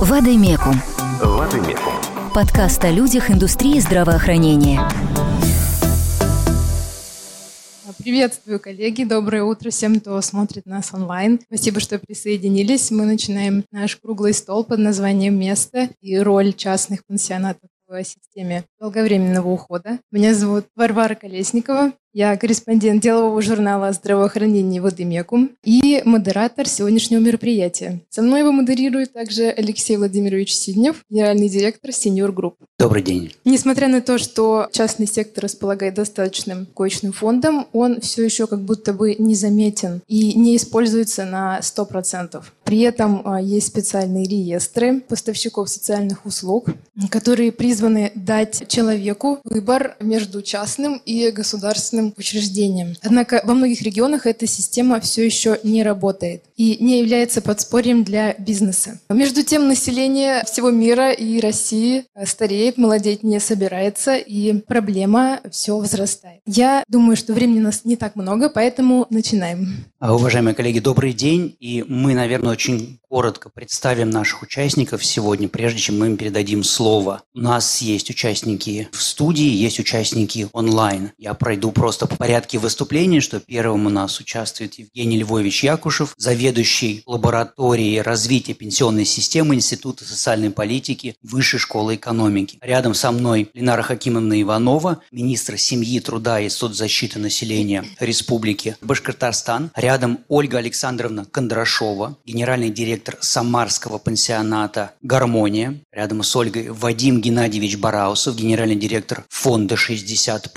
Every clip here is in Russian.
Вадимекум. Вадимекум. Подкаст о людях индустрии здравоохранения. Приветствую, коллеги. Доброе утро всем, кто смотрит нас онлайн. Спасибо, что присоединились. Мы начинаем наш круглый стол под названием «Место и роль частных пансионатов в системе долговременного ухода. Меня зовут Варвара Колесникова. Я корреспондент делового журнала «Здравоохранение Водымекум» и модератор сегодняшнего мероприятия. Со мной его модерирует также Алексей Владимирович Сиднев, генеральный директор Senior Group. Добрый день. Несмотря на то, что частный сектор располагает достаточным коечным фондом, он все еще как будто бы незаметен и не используется на 100%. При этом а, есть специальные реестры поставщиков социальных услуг, которые призваны дать человеку выбор между частным и государственным государственным учреждениям. Однако во многих регионах эта система все еще не работает и не является подспорьем для бизнеса. Между тем, население всего мира и России стареет, молодеть не собирается, и проблема все возрастает. Я думаю, что времени у нас не так много, поэтому начинаем. А, уважаемые коллеги, добрый день. И мы, наверное, очень коротко представим наших участников сегодня, прежде чем мы им передадим слово. У нас есть участники в студии, есть участники онлайн. Я пройду просто по порядке выступления, что первым у нас участвует Евгений Львович Якушев, заведующий лабораторией развития пенсионной системы Института социальной политики Высшей школы экономики. Рядом со мной Ленара Хакимовна Иванова, министр семьи, труда и соцзащиты населения Республики Башкортостан. Рядом Ольга Александровна Кондрашова, генеральный директор директор Самарского пансионата «Гармония». Рядом с Ольгой Вадим Геннадьевич Бараусов, генеральный директор фонда «60+.»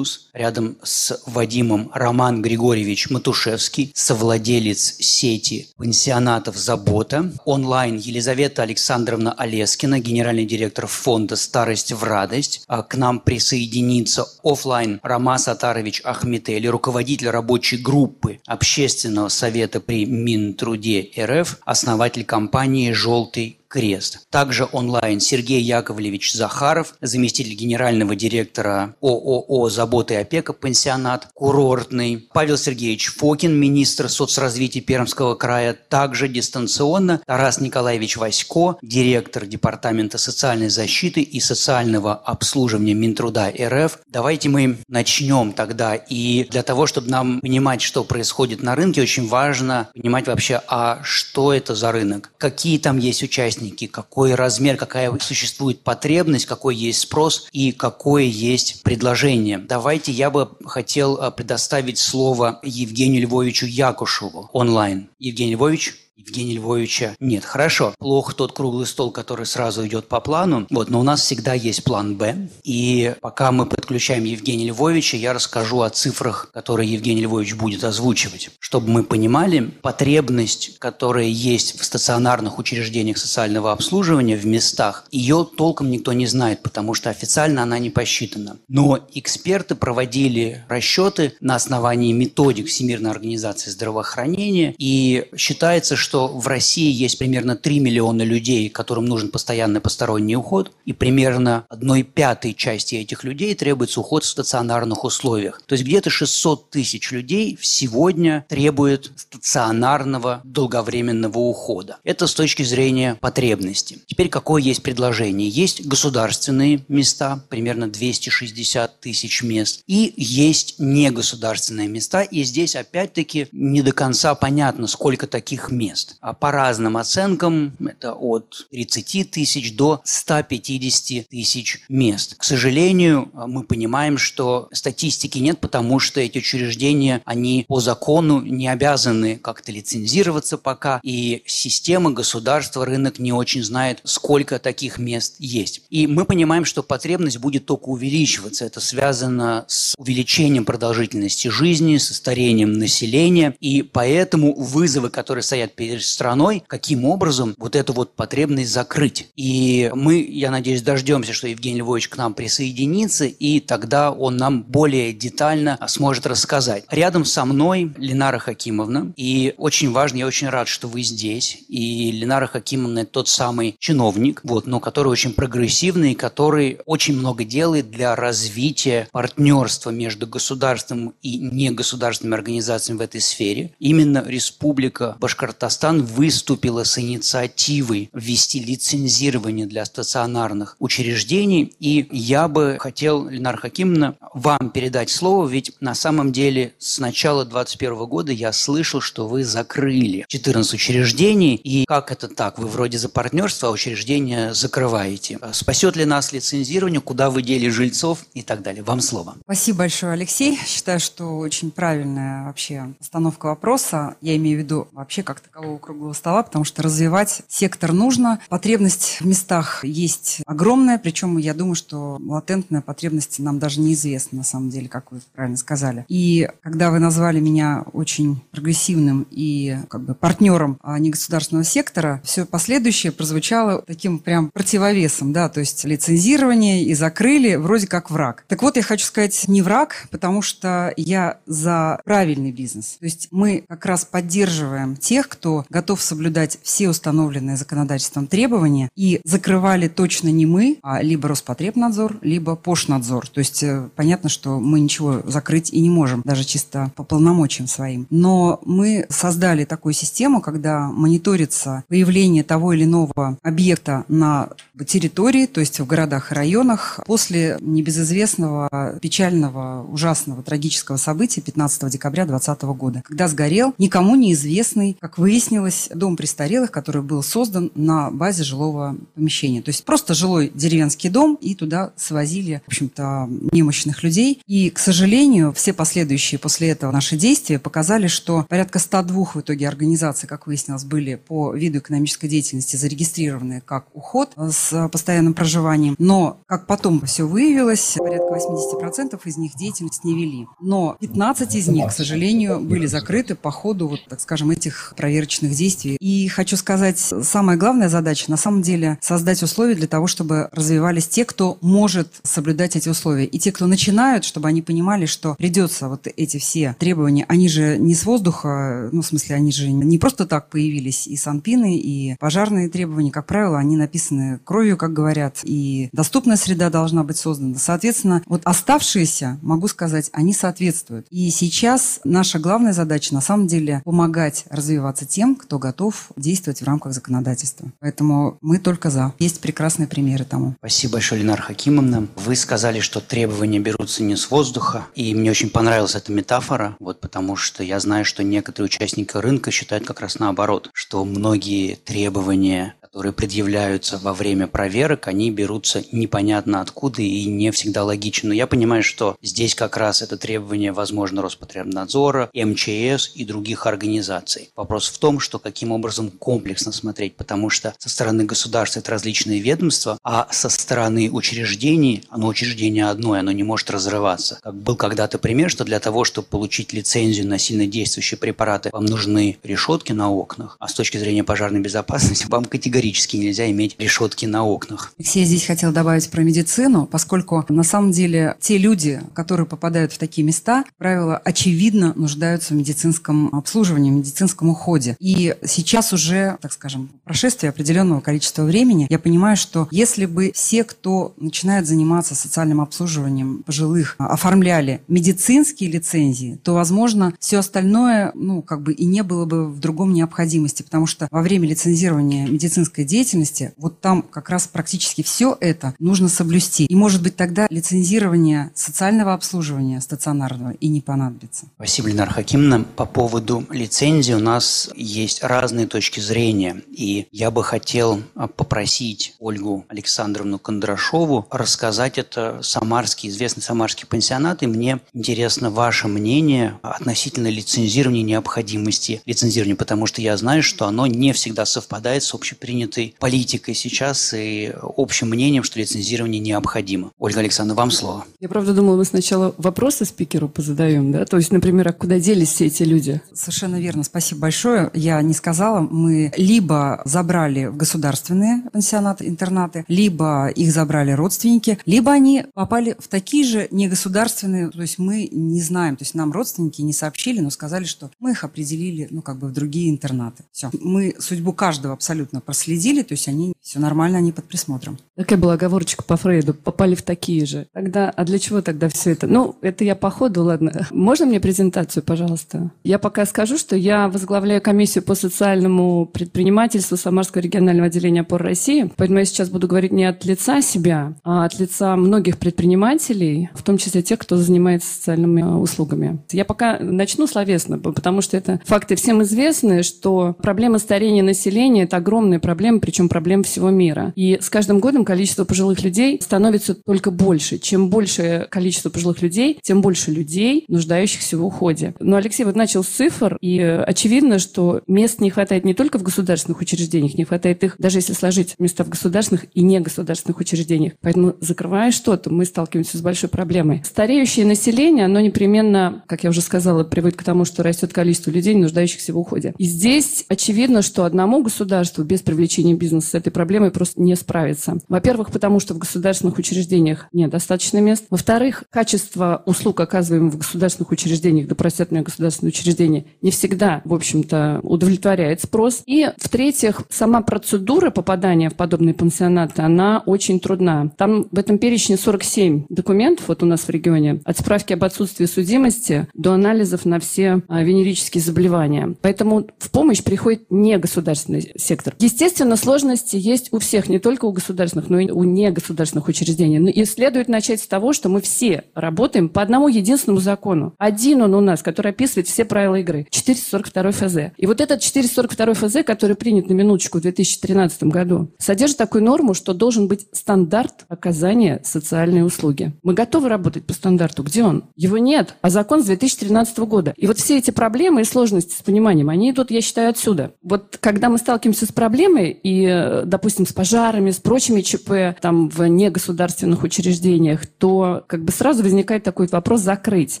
Рядом с Вадимом Роман Григорьевич Матушевский, совладелец сети пансионатов «Забота». Онлайн Елизавета Александровна Олескина, генеральный директор фонда «Старость в радость». А к нам присоединится офлайн Ромас Атарович Ахметели, руководитель рабочей группы Общественного совета при Минтруде РФ, основатель основатель компании «Желтый Крест. Также онлайн Сергей Яковлевич Захаров, заместитель генерального директора ООО «Забота и опека. Пансионат. Курортный». Павел Сергеевич Фокин, министр соцразвития Пермского края. Также дистанционно Тарас Николаевич Васько, директор Департамента социальной защиты и социального обслуживания Минтруда РФ. Давайте мы начнем тогда. И для того, чтобы нам понимать, что происходит на рынке, очень важно понимать вообще, а что это за рынок, какие там есть участники, участники, какой размер, какая существует потребность, какой есть спрос и какое есть предложение. Давайте я бы хотел э, предоставить слово Евгению Львовичу Якушеву онлайн. Евгений Львович. Евгения Львовича нет. Хорошо, плохо тот круглый стол, который сразу идет по плану, вот, но у нас всегда есть план «Б». И пока мы подключаем Евгения Львовича, я расскажу о цифрах, которые Евгений Львович будет озвучивать, чтобы мы понимали потребность, которая есть в стационарных учреждениях социального обслуживания в местах, ее толком никто не знает, потому что официально она не посчитана. Но эксперты проводили расчеты на основании методик Всемирной организации здравоохранения, и считается, что в России есть примерно 3 миллиона людей, которым нужен постоянный посторонний уход, и примерно одной пятой части этих людей требуется уход в стационарных условиях. То есть где-то 600 тысяч людей сегодня требуют стационарного долговременного ухода. Это с точки зрения потребности. Теперь какое есть предложение? Есть государственные места, примерно 260 тысяч мест, и есть негосударственные места, и здесь опять-таки не до конца понятно, сколько таких мест мест. А по разным оценкам это от 30 тысяч до 150 тысяч мест. К сожалению, мы понимаем, что статистики нет, потому что эти учреждения, они по закону не обязаны как-то лицензироваться пока, и система, государства, рынок не очень знает, сколько таких мест есть. И мы понимаем, что потребность будет только увеличиваться. Это связано с увеличением продолжительности жизни, со старением населения, и поэтому вызовы, которые стоят перед страной, каким образом вот эту вот потребность закрыть. И мы, я надеюсь, дождемся, что Евгений Львович к нам присоединится, и тогда он нам более детально сможет рассказать. Рядом со мной Ленара Хакимовна, и очень важно, я очень рад, что вы здесь, и Ленара Хакимовна – тот самый чиновник, вот, но который очень прогрессивный, который очень много делает для развития партнерства между государством и негосударственными организациями в этой сфере. Именно Республика Башкортостан Казахстан выступила с инициативой ввести лицензирование для стационарных учреждений. И я бы хотел, Ленар Хакимовна, вам передать слово, ведь на самом деле с начала 2021 года я слышал, что вы закрыли 14 учреждений. И как это так? Вы вроде за партнерство, а учреждения закрываете. Спасет ли нас лицензирование? Куда вы дели жильцов? И так далее. Вам слово. Спасибо большое, Алексей. Считаю, что очень правильная вообще постановка вопроса. Я имею в виду вообще как такового круглого стола, потому что развивать сектор нужно. Потребность в местах есть огромная, причем я думаю, что латентная потребность нам даже неизвестна, на самом деле, как вы правильно сказали. И когда вы назвали меня очень прогрессивным и как бы партнером а не государственного сектора, все последующее прозвучало таким прям противовесом, да, то есть лицензирование и закрыли вроде как враг. Так вот, я хочу сказать не враг, потому что я за правильный бизнес. То есть мы как раз поддерживаем тех, кто готов соблюдать все установленные законодательством требования, и закрывали точно не мы, а либо Роспотребнадзор, либо Пошнадзор. То есть э, понятно, что мы ничего закрыть и не можем, даже чисто по полномочиям своим. Но мы создали такую систему, когда мониторится появление того или иного объекта на территории, то есть в городах и районах, после небезызвестного, печального, ужасного, трагического события 15 декабря 2020 года, когда сгорел никому неизвестный, как выяснилось, дом престарелых, который был создан на базе жилого помещения. То есть просто жилой деревенский дом, и туда свозили, в общем-то, немощных людей. И, к сожалению, все последующие после этого наши действия показали, что порядка 102 в итоге организаций, как выяснилось, были по виду экономической деятельности зарегистрированы как уход с постоянным проживанием. Но, как потом все выявилось, порядка 80% из них деятельность не вели. Но 15 из них, к сожалению, были закрыты по ходу, вот, так скажем, этих проверочных действий. И хочу сказать, самая главная задача на самом деле создать условия для того, чтобы развивались те, кто может соблюдать эти условия. И те, кто начинают, чтобы они понимали, что придется вот эти все требования, они же не с воздуха, ну, в смысле, они же не просто так появились, и санпины, и пожарные требования, как правило, они написаны кровью, как говорят, и доступная среда должна быть создана. Соответственно, вот оставшиеся, могу сказать, они соответствуют. И сейчас наша главная задача, на самом деле, помогать развиваться тем, кто готов действовать в рамках законодательства. Поэтому мы только за. Есть прекрасные примеры тому. Спасибо большое, Ленар Хакимовна. Вы сказали, что требования берутся не с воздуха, и мне очень понравилась эта метафора, вот потому что я знаю, что некоторые участники рынка считают как раз наоборот, что многие требования которые предъявляются во время проверок, они берутся непонятно откуда и не всегда логично. Но я понимаю, что здесь как раз это требование, возможно, Роспотребнадзора, МЧС и других организаций. Вопрос в том, что каким образом комплексно смотреть, потому что со стороны государства это различные ведомства, а со стороны учреждений, оно учреждение одно, оно не может разрываться. Как был когда-то пример, что для того, чтобы получить лицензию на сильнодействующие препараты, вам нужны решетки на окнах, а с точки зрения пожарной безопасности вам категорически категорически нельзя иметь решетки на окнах. Алексей здесь хотел добавить про медицину, поскольку на самом деле те люди, которые попадают в такие места, правило, очевидно нуждаются в медицинском обслуживании, в медицинском уходе. И сейчас уже, так скажем, прошествие определенного количества времени, я понимаю, что если бы все, кто начинает заниматься социальным обслуживанием пожилых, оформляли медицинские лицензии, то, возможно, все остальное, ну, как бы и не было бы в другом необходимости, потому что во время лицензирования медицинского медицинской деятельности, вот там как раз практически все это нужно соблюсти. И, может быть, тогда лицензирование социального обслуживания стационарного и не понадобится. Спасибо, Ленар Хакимовна. По поводу лицензии у нас есть разные точки зрения. И я бы хотел а, попросить Ольгу Александровну Кондрашову рассказать это самарский, известный самарский пансионат. И мне интересно ваше мнение относительно лицензирования, необходимости лицензирования, потому что я знаю, что оно не всегда совпадает с общепринятой принятой политикой сейчас и общим мнением, что лицензирование необходимо. Ольга Александровна, вам слово. Я правда думала, мы сначала вопросы спикеру позадаем, да? То есть, например, а куда делись все эти люди? Совершенно верно, спасибо большое. Я не сказала, мы либо забрали в государственные пансионаты, интернаты, либо их забрали родственники, либо они попали в такие же негосударственные, то есть мы не знаем, то есть нам родственники не сообщили, но сказали, что мы их определили, ну, как бы в другие интернаты. Все. Мы судьбу каждого абсолютно проследили следили, то есть они все нормально, они под присмотром. Такая была оговорочка по Фрейду. Попали в такие же. Тогда, а для чего тогда все это? Ну, это я по ходу, ладно. Можно мне презентацию, пожалуйста? Я пока скажу, что я возглавляю комиссию по социальному предпринимательству Самарского регионального отделения опор России. Поэтому я сейчас буду говорить не от лица себя, а от лица многих предпринимателей, в том числе тех, кто занимается социальными э, услугами. Я пока начну словесно, потому что это факты всем известны, что проблема старения населения – это огромная проблема, причем проблема всего мира. И с каждым годом количество пожилых людей становится только больше. Чем больше количество пожилых людей, тем больше людей, нуждающихся в уходе. Но Алексей вот начал с цифр, и очевидно, что мест не хватает не только в государственных учреждениях, не хватает их, даже если сложить места в государственных и негосударственных учреждениях. Поэтому, закрывая что-то, мы сталкиваемся с большой проблемой. Стареющее население, оно непременно, как я уже сказала, приводит к тому, что растет количество людей, нуждающихся в уходе. И здесь очевидно, что одному государству без привлечения бизнеса с этой проблемой просто не справиться. Во-первых, потому что в государственных учреждениях недостаточно мест. Во-вторых, качество услуг, оказываемых в государственных учреждениях, да простят меня государственные учреждения, не всегда, в общем-то, удовлетворяет спрос. И, в-третьих, сама процедура попадания в подобные пансионаты, она очень трудна. Там в этом перечне 47 документов, вот у нас в регионе, от справки об отсутствии судимости до анализов на все а, венерические заболевания. Поэтому в помощь приходит не государственный сектор. Естественно, сложности есть у всех, не только у государственных но и у негосударственных учреждений. Но и следует начать с того, что мы все работаем по одному единственному закону. Один он у нас, который описывает все правила игры. 442 ФЗ. И вот этот 442 ФЗ, который принят на минуточку в 2013 году, содержит такую норму, что должен быть стандарт оказания социальной услуги. Мы готовы работать по стандарту. Где он? Его нет. А закон с 2013 года. И вот все эти проблемы и сложности с пониманием, они идут, я считаю, отсюда. Вот когда мы сталкиваемся с проблемой и, э, допустим, с пожарами, с прочими ЧП там в негосударственных учреждениях, то как бы сразу возникает такой вопрос закрыть.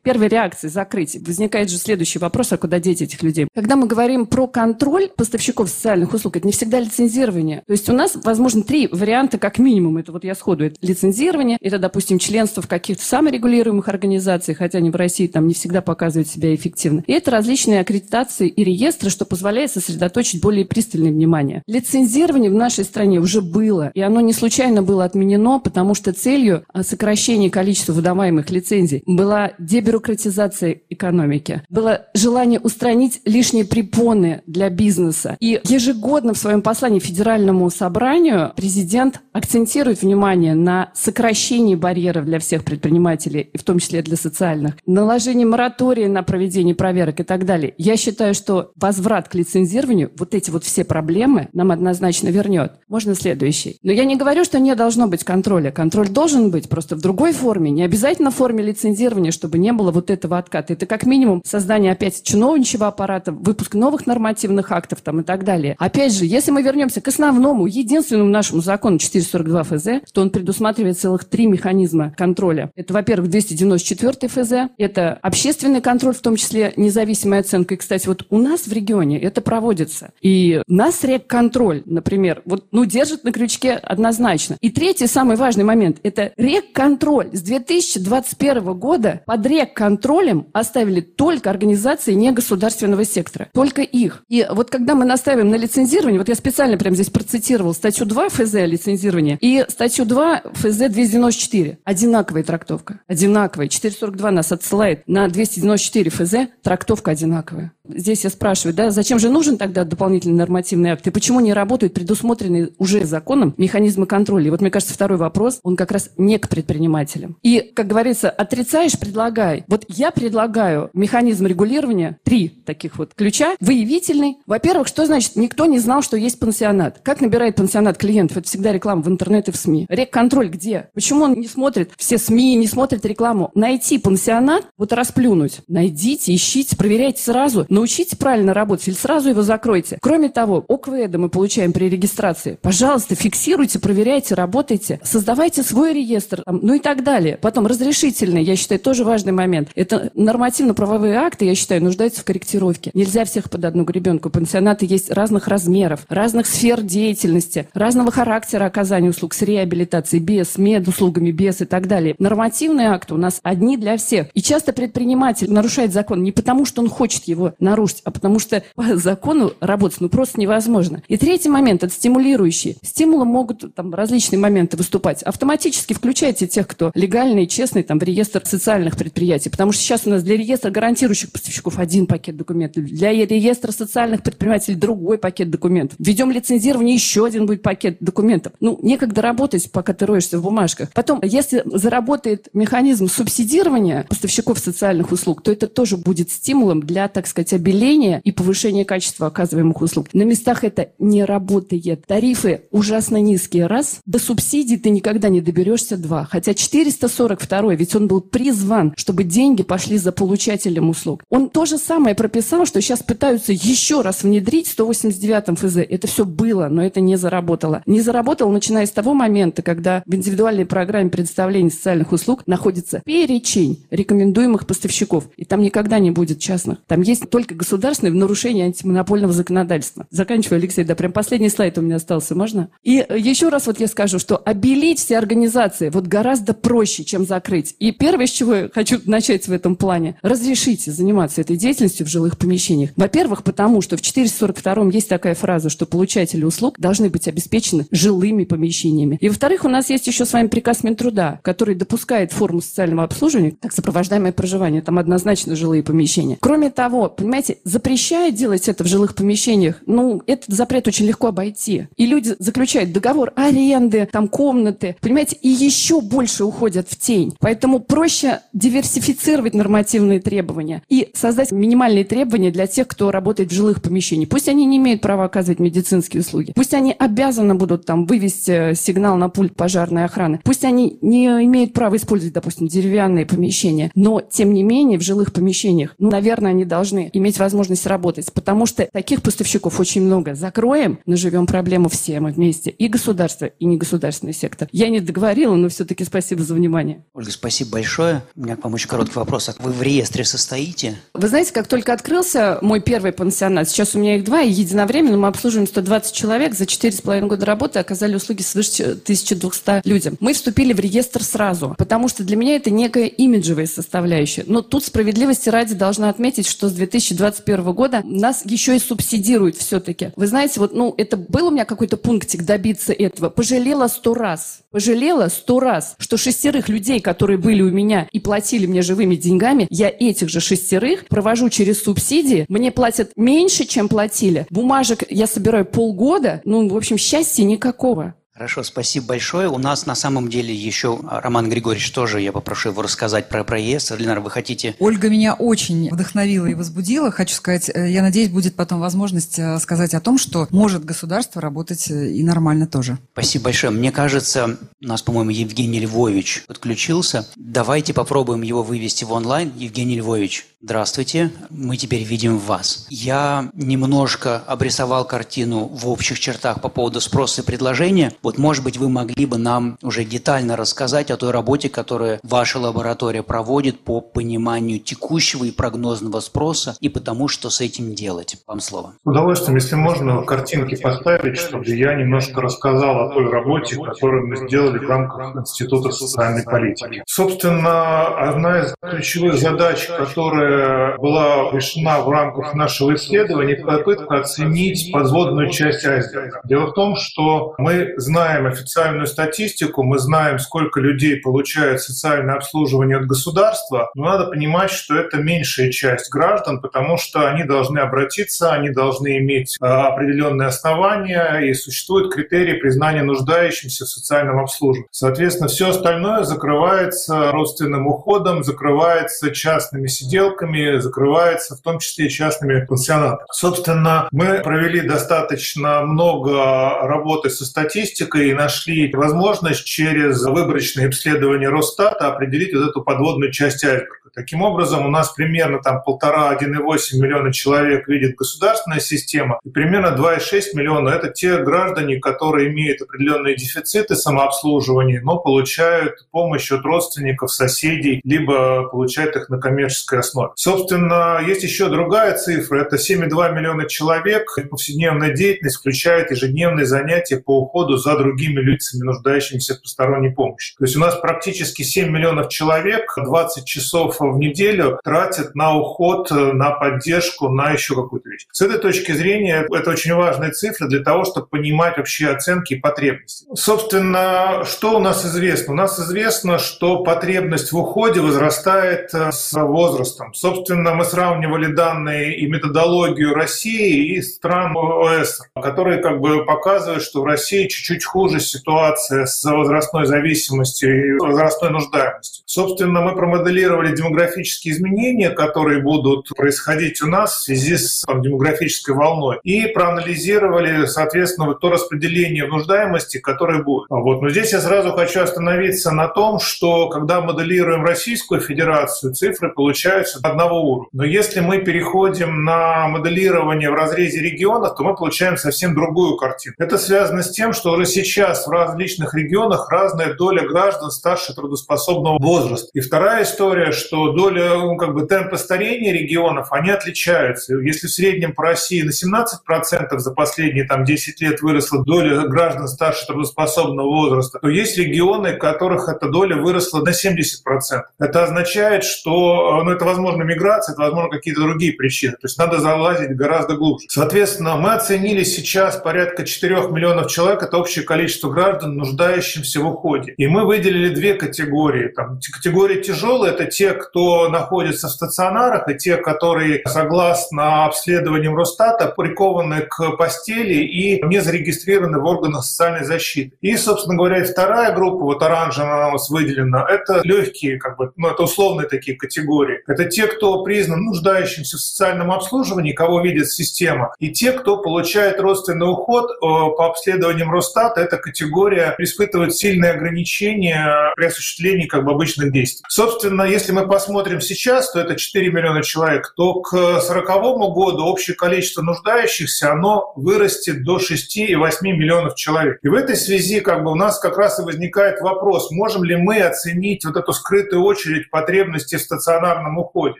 Первой реакцией закрыть возникает же следующий вопрос, а куда деть этих людей? Когда мы говорим про контроль поставщиков социальных услуг, это не всегда лицензирование. То есть у нас, возможно, три варианта как минимум. Это вот я сходу. Это лицензирование, это, допустим, членство в каких-то саморегулируемых организациях, хотя они в России там не всегда показывают себя эффективно. И это различные аккредитации и реестры, что позволяет сосредоточить более пристальное внимание. Лицензирование в нашей стране уже было, и оно не случайно было отменено, потому что целью а, сокращения количества выдаваемых лицензий была дебюрократизация экономики. Было желание устранить лишние препоны для бизнеса. И ежегодно в своем послании Федеральному собранию президент акцентирует внимание на сокращении барьеров для всех предпринимателей, в том числе для социальных, наложение моратория на проведение проверок и так далее. Я считаю, что возврат к лицензированию вот эти вот все проблемы нам однозначно вернет. Можно следующий. Но я не говорю, что не должно быть контроля. Контроль должен быть просто в другой форме. Не обязательно в форме лицензирования, чтобы не было вот этого отката. Это как минимум создание опять чиновничьего аппарата, выпуск новых нормативных актов там и так далее. Опять же, если мы вернемся к основному, единственному нашему закону 442 ФЗ, то он предусматривает целых три механизма контроля. Это, во-первых, 294 ФЗ, это общественный контроль, в том числе независимая оценка. И, кстати, вот у нас в регионе это проводится. И нас рек-контроль, например, вот, ну, держит на крючке однозначно. И третий, самый важный момент, это рек-контроль. С 2021 года под рек-контролем оставили только организации негосударственного сектора. Только их. И вот когда мы настаиваем на лицензировании, вот я специально прямо здесь процитировал статью 2 ФЗ лицензирования и статью 2 ФЗ 294. Одинаковая трактовка. Одинаковая. 442 нас отсылает на 294 ФЗ. Трактовка одинаковая. Здесь я спрашиваю, да, зачем же нужен тогда дополнительный нормативный акт? И почему не работают предусмотренные уже законом механизмы контроля? И вот, мне кажется, второй вопрос, он как раз не к предпринимателям. И, как говорится, отрицаешь, предлагай. Вот я предлагаю механизм регулирования, три таких вот ключа. Выявительный. Во-первых, что значит, никто не знал, что есть пансионат. Как набирает пансионат клиентов? Это всегда реклама в интернете в СМИ. Рек-контроль где? Почему он не смотрит все СМИ, не смотрит рекламу? Найти пансионат, вот расплюнуть. Найдите, ищите, проверяйте сразу научите правильно работать или сразу его закройте. Кроме того, ОКВЭДа мы получаем при регистрации. Пожалуйста, фиксируйте, проверяйте, работайте, создавайте свой реестр, ну и так далее. Потом разрешительные, я считаю, тоже важный момент. Это нормативно-правовые акты, я считаю, нуждаются в корректировке. Нельзя всех под одну гребенку. Пансионаты есть разных размеров, разных сфер деятельности, разного характера оказания услуг с реабилитацией, без, медуслугами, без и так далее. Нормативные акты у нас одни для всех. И часто предприниматель нарушает закон не потому, что он хочет его нарушить, а потому что по закону работать ну просто невозможно. И третий момент – это стимулирующий. Стимулом могут там различные моменты выступать. Автоматически включайте тех, кто легальный и честный там, в реестр социальных предприятий. Потому что сейчас у нас для реестра гарантирующих поставщиков один пакет документов, для реестра социальных предпринимателей другой пакет документов. Введем лицензирование, еще один будет пакет документов. Ну, некогда работать, пока ты роешься в бумажках. Потом, если заработает механизм субсидирования поставщиков социальных услуг, то это тоже будет стимулом для, так сказать, обеления и повышения качества оказываемых услуг. На местах это не работает. Тарифы ужасно низкие, раз. До субсидий ты никогда не доберешься, два. Хотя 442, ведь он был призван, чтобы деньги пошли за получателем услуг. Он то же самое прописал, что сейчас пытаются еще раз внедрить в 189 ФЗ. Это все было, но это не заработало. Не заработало, начиная с того момента, когда в индивидуальной программе предоставления социальных услуг находится перечень рекомендуемых поставщиков. И там никогда не будет частных. Там есть только государственные в нарушении антимонопольного законодательства. Заканчиваю, Алексей, да, прям последний слайд у меня остался, можно? И еще раз вот я скажу, что обелить все организации вот гораздо проще, чем закрыть. И первое, с чего я хочу начать в этом плане, разрешите заниматься этой деятельностью в жилых помещениях. Во-первых, потому что в 442 есть такая фраза, что получатели услуг должны быть обеспечены жилыми помещениями. И во-вторых, у нас есть еще с вами приказ Минтруда, который допускает форму социального обслуживания, как сопровождаемое проживание. Там однозначно жилые помещения. Кроме того, понимаете, запрещая делать это в жилых помещениях, ну, этот запрет очень легко обойти. И люди заключают договор аренды, там комнаты, понимаете, и еще больше уходят в тень. Поэтому проще диверсифицировать нормативные требования и создать минимальные требования для тех, кто работает в жилых помещениях. Пусть они не имеют права оказывать медицинские услуги. Пусть они обязаны будут там вывести сигнал на пульт пожарной охраны. Пусть они не имеют права использовать, допустим, деревянные помещения. Но, тем не менее, в жилых помещениях, ну, наверное, они должны иметь возможность работать. Потому что таких поставщиков очень много. Закроем, наживем проблему все мы вместе. И государство, и негосударственный сектор. Я не договорила, но все-таки спасибо за внимание. Ольга, спасибо большое. У меня к вам очень короткий вопрос. А вы в реестре состоите? Вы знаете, как только открылся мой первый пансионат, сейчас у меня их два, и единовременно мы обслуживаем 120 человек. За 4,5 года работы оказали услуги свыше 1200 людям. Мы вступили в реестр сразу, потому что для меня это некая имиджевая составляющая. Но тут справедливости ради должна отметить, что с 2021 года нас еще и субсидируют все-таки. Вы знаете, вот, ну, это был у меня какой-то пунктик добиться этого. Пожалела сто раз. Пожалела сто раз, что шестерых людей, которые были у меня и платили мне живыми деньгами, я этих же шестерых провожу через субсидии. Мне платят меньше, чем платили. Бумажек я собираю полгода. Ну, в общем, счастья никакого. Хорошо, спасибо большое. У нас на самом деле еще Роман Григорьевич тоже, я попрошу его рассказать про проезд. Ленар, вы хотите? Ольга меня очень вдохновила и возбудила. Хочу сказать, э, я надеюсь, будет потом возможность э, сказать о том, что может государство работать э, и нормально тоже. Спасибо большое. Мне кажется, у нас, по-моему, Евгений Львович подключился. Давайте попробуем его вывести в онлайн. Евгений Львович, здравствуйте. Мы теперь видим вас. Я немножко обрисовал картину в общих чертах по поводу спроса и предложения. Вот, может быть, вы могли бы нам уже детально рассказать о той работе, которую ваша лаборатория проводит по пониманию текущего и прогнозного спроса и потому, что с этим делать. Вам слово. С удовольствием, если можно, картинки поставить, чтобы я немножко рассказал о той работе, которую мы сделали в рамках Института социальной политики. Собственно, одна из ключевых задач, которая была решена в рамках нашего исследования, попытка оценить подводную часть айсберга. Дело в том, что мы знаем, знаем официальную статистику, мы знаем, сколько людей получают социальное обслуживание от государства, но надо понимать, что это меньшая часть граждан, потому что они должны обратиться, они должны иметь э, определенные основания, и существуют критерии признания нуждающимся в социальном обслуживании. Соответственно, все остальное закрывается родственным уходом, закрывается частными сиделками, закрывается в том числе и частными пансионатами. Собственно, мы провели достаточно много работы со статистикой, статистикой и нашли возможность через выборочные исследования Росстата определить вот эту подводную часть айсберга. Таким образом, у нас примерно там полтора-1,8 миллиона человек видит государственная система, и примерно 2,6 миллиона — это те граждане, которые имеют определенные дефициты самообслуживания, но получают помощь от родственников, соседей, либо получают их на коммерческой основе. Собственно, есть еще другая цифра — это 7,2 миллиона человек. Повседневная деятельность включает ежедневные занятия по уходу за другими лицами, нуждающимися в посторонней помощи. То есть у нас практически 7 миллионов человек 20 часов в неделю тратят на уход, на поддержку, на еще какую-то вещь. С этой точки зрения это очень важная цифра для того, чтобы понимать вообще оценки и потребности. Собственно, что у нас известно? У нас известно, что потребность в уходе возрастает э, с возрастом. Собственно, мы сравнивали данные и методологию России и стран ОС, которые как бы показывают, что в России чуть-чуть хуже ситуация с возрастной зависимостью и возрастной нуждаемостью. Собственно, мы промоделировали демографические изменения, которые будут происходить у нас в связи с там, демографической волной, и проанализировали, соответственно, то распределение нуждаемости, которое будет. Вот. Но здесь я сразу хочу остановиться на том, что когда моделируем Российскую Федерацию, цифры получаются одного уровня. Но если мы переходим на моделирование в разрезе регионов, то мы получаем совсем другую картину. Это связано с тем, что сейчас в различных регионах разная доля граждан старше трудоспособного возраста. И вторая история, что доля, ну, как бы темпы старения регионов, они отличаются. Если в среднем по России на 17% за последние там, 10 лет выросла доля граждан старше трудоспособного возраста, то есть регионы, в которых эта доля выросла на 70%. Это означает, что ну, это, возможно, миграция, это, возможно, какие-то другие причины. То есть надо залазить гораздо глубже. Соответственно, мы оценили сейчас порядка 4 миллионов человек, это общее количество граждан, нуждающихся в уходе. И мы выделили две категории. Там, категория тяжелые – это те, кто находится в стационарах, и те, которые, согласно обследованиям Росстата, прикованы к постели и не зарегистрированы в органах социальной защиты. И, собственно говоря, вторая группа, вот оранжевая у нас выделена, это легкие, как бы, ну, это условные такие категории. Это те, кто признан нуждающимся в социальном обслуживании, кого видит система, и те, кто получает родственный уход э, по обследованиям Росстата, эта категория испытывает сильные ограничения при осуществлении как бы обычных действий. Собственно, если мы посмотрим сейчас, то это 4 миллиона человек, то к 2040 году общее количество нуждающихся, оно вырастет до 6,8 миллионов человек. И в этой связи как бы у нас как раз и возникает вопрос, можем ли мы оценить вот эту скрытую очередь потребностей в стационарном уходе.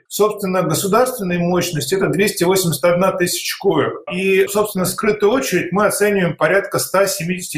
Собственно, государственная мощность – это 281 тысяч коек. И, собственно, скрытую очередь мы оцениваем порядка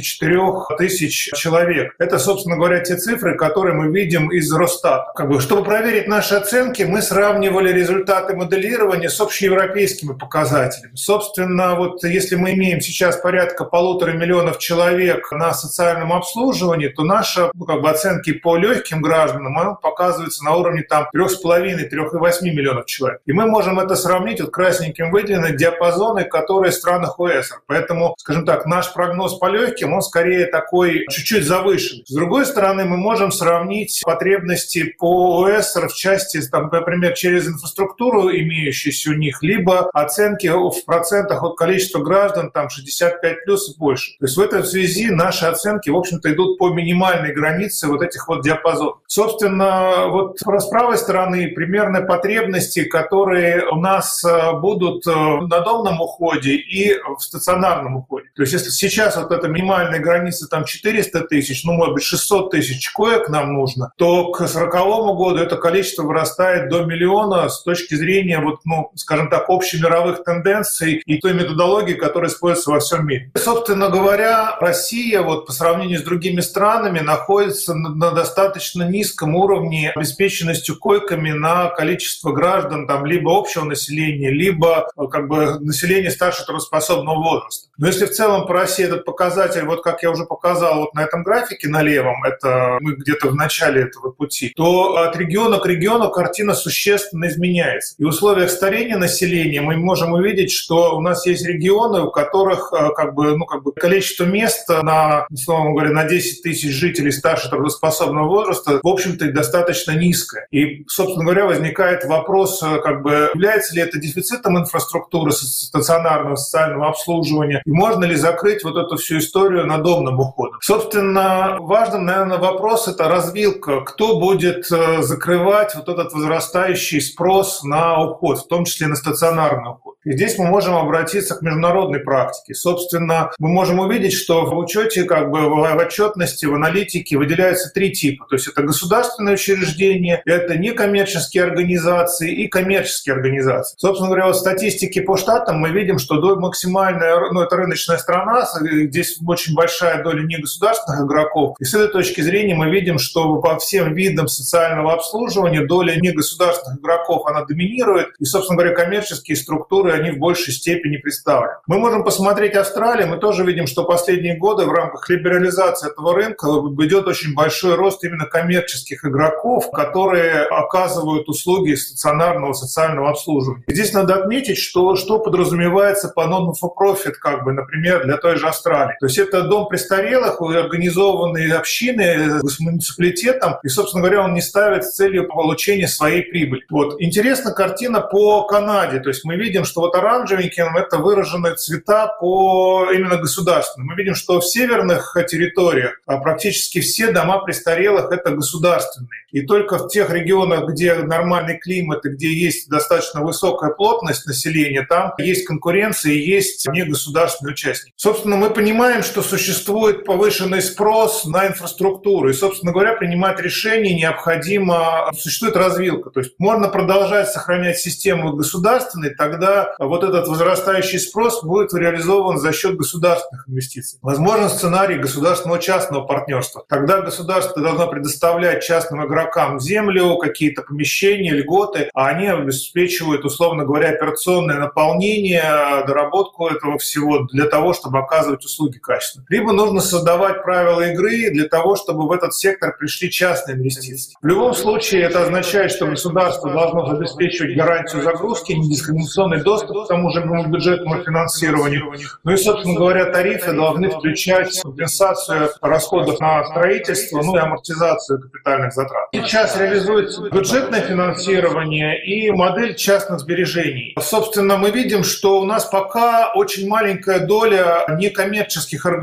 174 тысяч человек. Это, собственно говоря, те цифры, которые мы видим из Росстата. Как бы, чтобы проверить наши оценки, мы сравнивали результаты моделирования с общеевропейскими показателями. Собственно, вот если мы имеем сейчас порядка полутора миллионов человек на социальном обслуживании, то наши ну, как бы, оценки по легким гражданам показываются на уровне там 3,5-3,8 миллионов человек. И мы можем это сравнить, вот красненьким выделены диапазоны, которые в странах ОСР. Поэтому, скажем так, наш прогноз по легким, он скорее такой чуть-чуть завышен. С другой стороны, мы можем сравнить потребности по ОСР в части, там, например, через инфраструктуру, имеющуюся у них, либо оценки в процентах от количества граждан, там 65 плюс и больше. То есть в этой связи наши оценки, в общем-то, идут по минимальной границе вот этих вот диапазонов. Собственно, вот с правой стороны примерно потребности, которые у нас э, будут э, на домном уходе и в стационарном уходе. То есть если сейчас вот эта минимальная граница там 400 тысяч, ну, может быть, 600 тысяч коек нам нужно, то к 40 году это количество вырастает до миллиона с точки зрения, вот, ну, скажем так, общемировых тенденций и той методологии, которая используется во всем мире. Собственно говоря, Россия вот по сравнению с другими странами находится на достаточно низком уровне обеспеченностью койками на количество граждан там либо общего населения, либо как бы населения старше трудоспособного возраста. Но если в целом по России этот показатель, вот как я уже показал вот на этом графике на левом, это мы где-то в начале этого пути, то от региона к региону картина существенно изменяется. И в условиях старения населения мы можем увидеть, что у нас есть регионы, у которых э, как бы, ну, как бы количество мест на, условно говоря, на 10 тысяч жителей старше трудоспособного возраста, в общем-то, достаточно низкое. И, собственно говоря, возникает вопрос, э, как бы, является ли это дефицитом инфраструктуры стационарного социального обслуживания, и можно ли закрыть вот эту всю историю надомным уходом. Собственно, важным, наверное, вопрос – это развилка. Кто будет э, закрывать вот этот возрастающий спрос на уход, в том числе на стационарный уход? И здесь мы можем обратиться к международной практике. Собственно, мы можем увидеть, что в учете, как бы в отчетности, в аналитике выделяются три типа. То есть это государственные учреждения, это некоммерческие организации и коммерческие организации. Собственно говоря, в статистике по штатам мы видим, что до максимальная, ну это рыночная страна, здесь очень большая доля негосударственных игроков. И с этой точки зрения мы видим, что по всем видам социального обслуживания доля негосударственных игроков, она доминирует. И, собственно говоря, коммерческие структуры, они в большей степени представлены. Мы можем посмотреть Австралию, мы тоже видим, что последние годы в рамках либерализации этого рынка идет очень большой рост именно коммерческих игроков, которые оказывают услуги стационарного социального обслуживания. Здесь надо отметить, что, что подразумевается по non-for-profit, как бы, например, для той же Австралии. То есть это дом престарелых, организованные общины с муниципалитетом, и, собственно говоря, он не ставит целью получения своей прибыли. Вот. Интересна картина по Канаде. То есть мы видим, что вот оранжевеньким это выраженные цвета по именно государственным. Мы видим, что в северных территориях а практически все дома престарелых это государственные. И только в тех регионах, где нормальный климат и где есть достаточно высокая плотность населения, там есть конкуренция и есть негосударственные участники. Собственно, мы понимаем, что существует повышенный спрос на инфраструктуру. И, собственно говоря, принимать решения необходимо, существует развилка. То есть можно продолжать сохранять систему государственной, тогда вот этот возрастающий спрос будет реализован за счет государственных инвестиций. Возможно сценарий государственного частного партнерства. Тогда государство должно предоставлять частным игрокам землю, какие-то помещения, льготы, а они обеспечивают, условно говоря, операционное наполнение, доработку этого всего для того, чтобы оказывать услуги качественно. Либо нужно создавать правила игры для того, чтобы в этот сектор пришли частные инвестиции. В любом случае это означает, что государство должно обеспечивать гарантию загрузки, недискриминационный доступ к тому же бюджетному финансированию. Ну и, собственно говоря, тарифы должны включать компенсацию расходов на строительство, ну и амортизацию капитальных затрат. Сейчас реализуется бюджетное финансирование и модель частных сбережений. Собственно, мы видим, что у нас пока очень маленькая доля некоммерческих организаций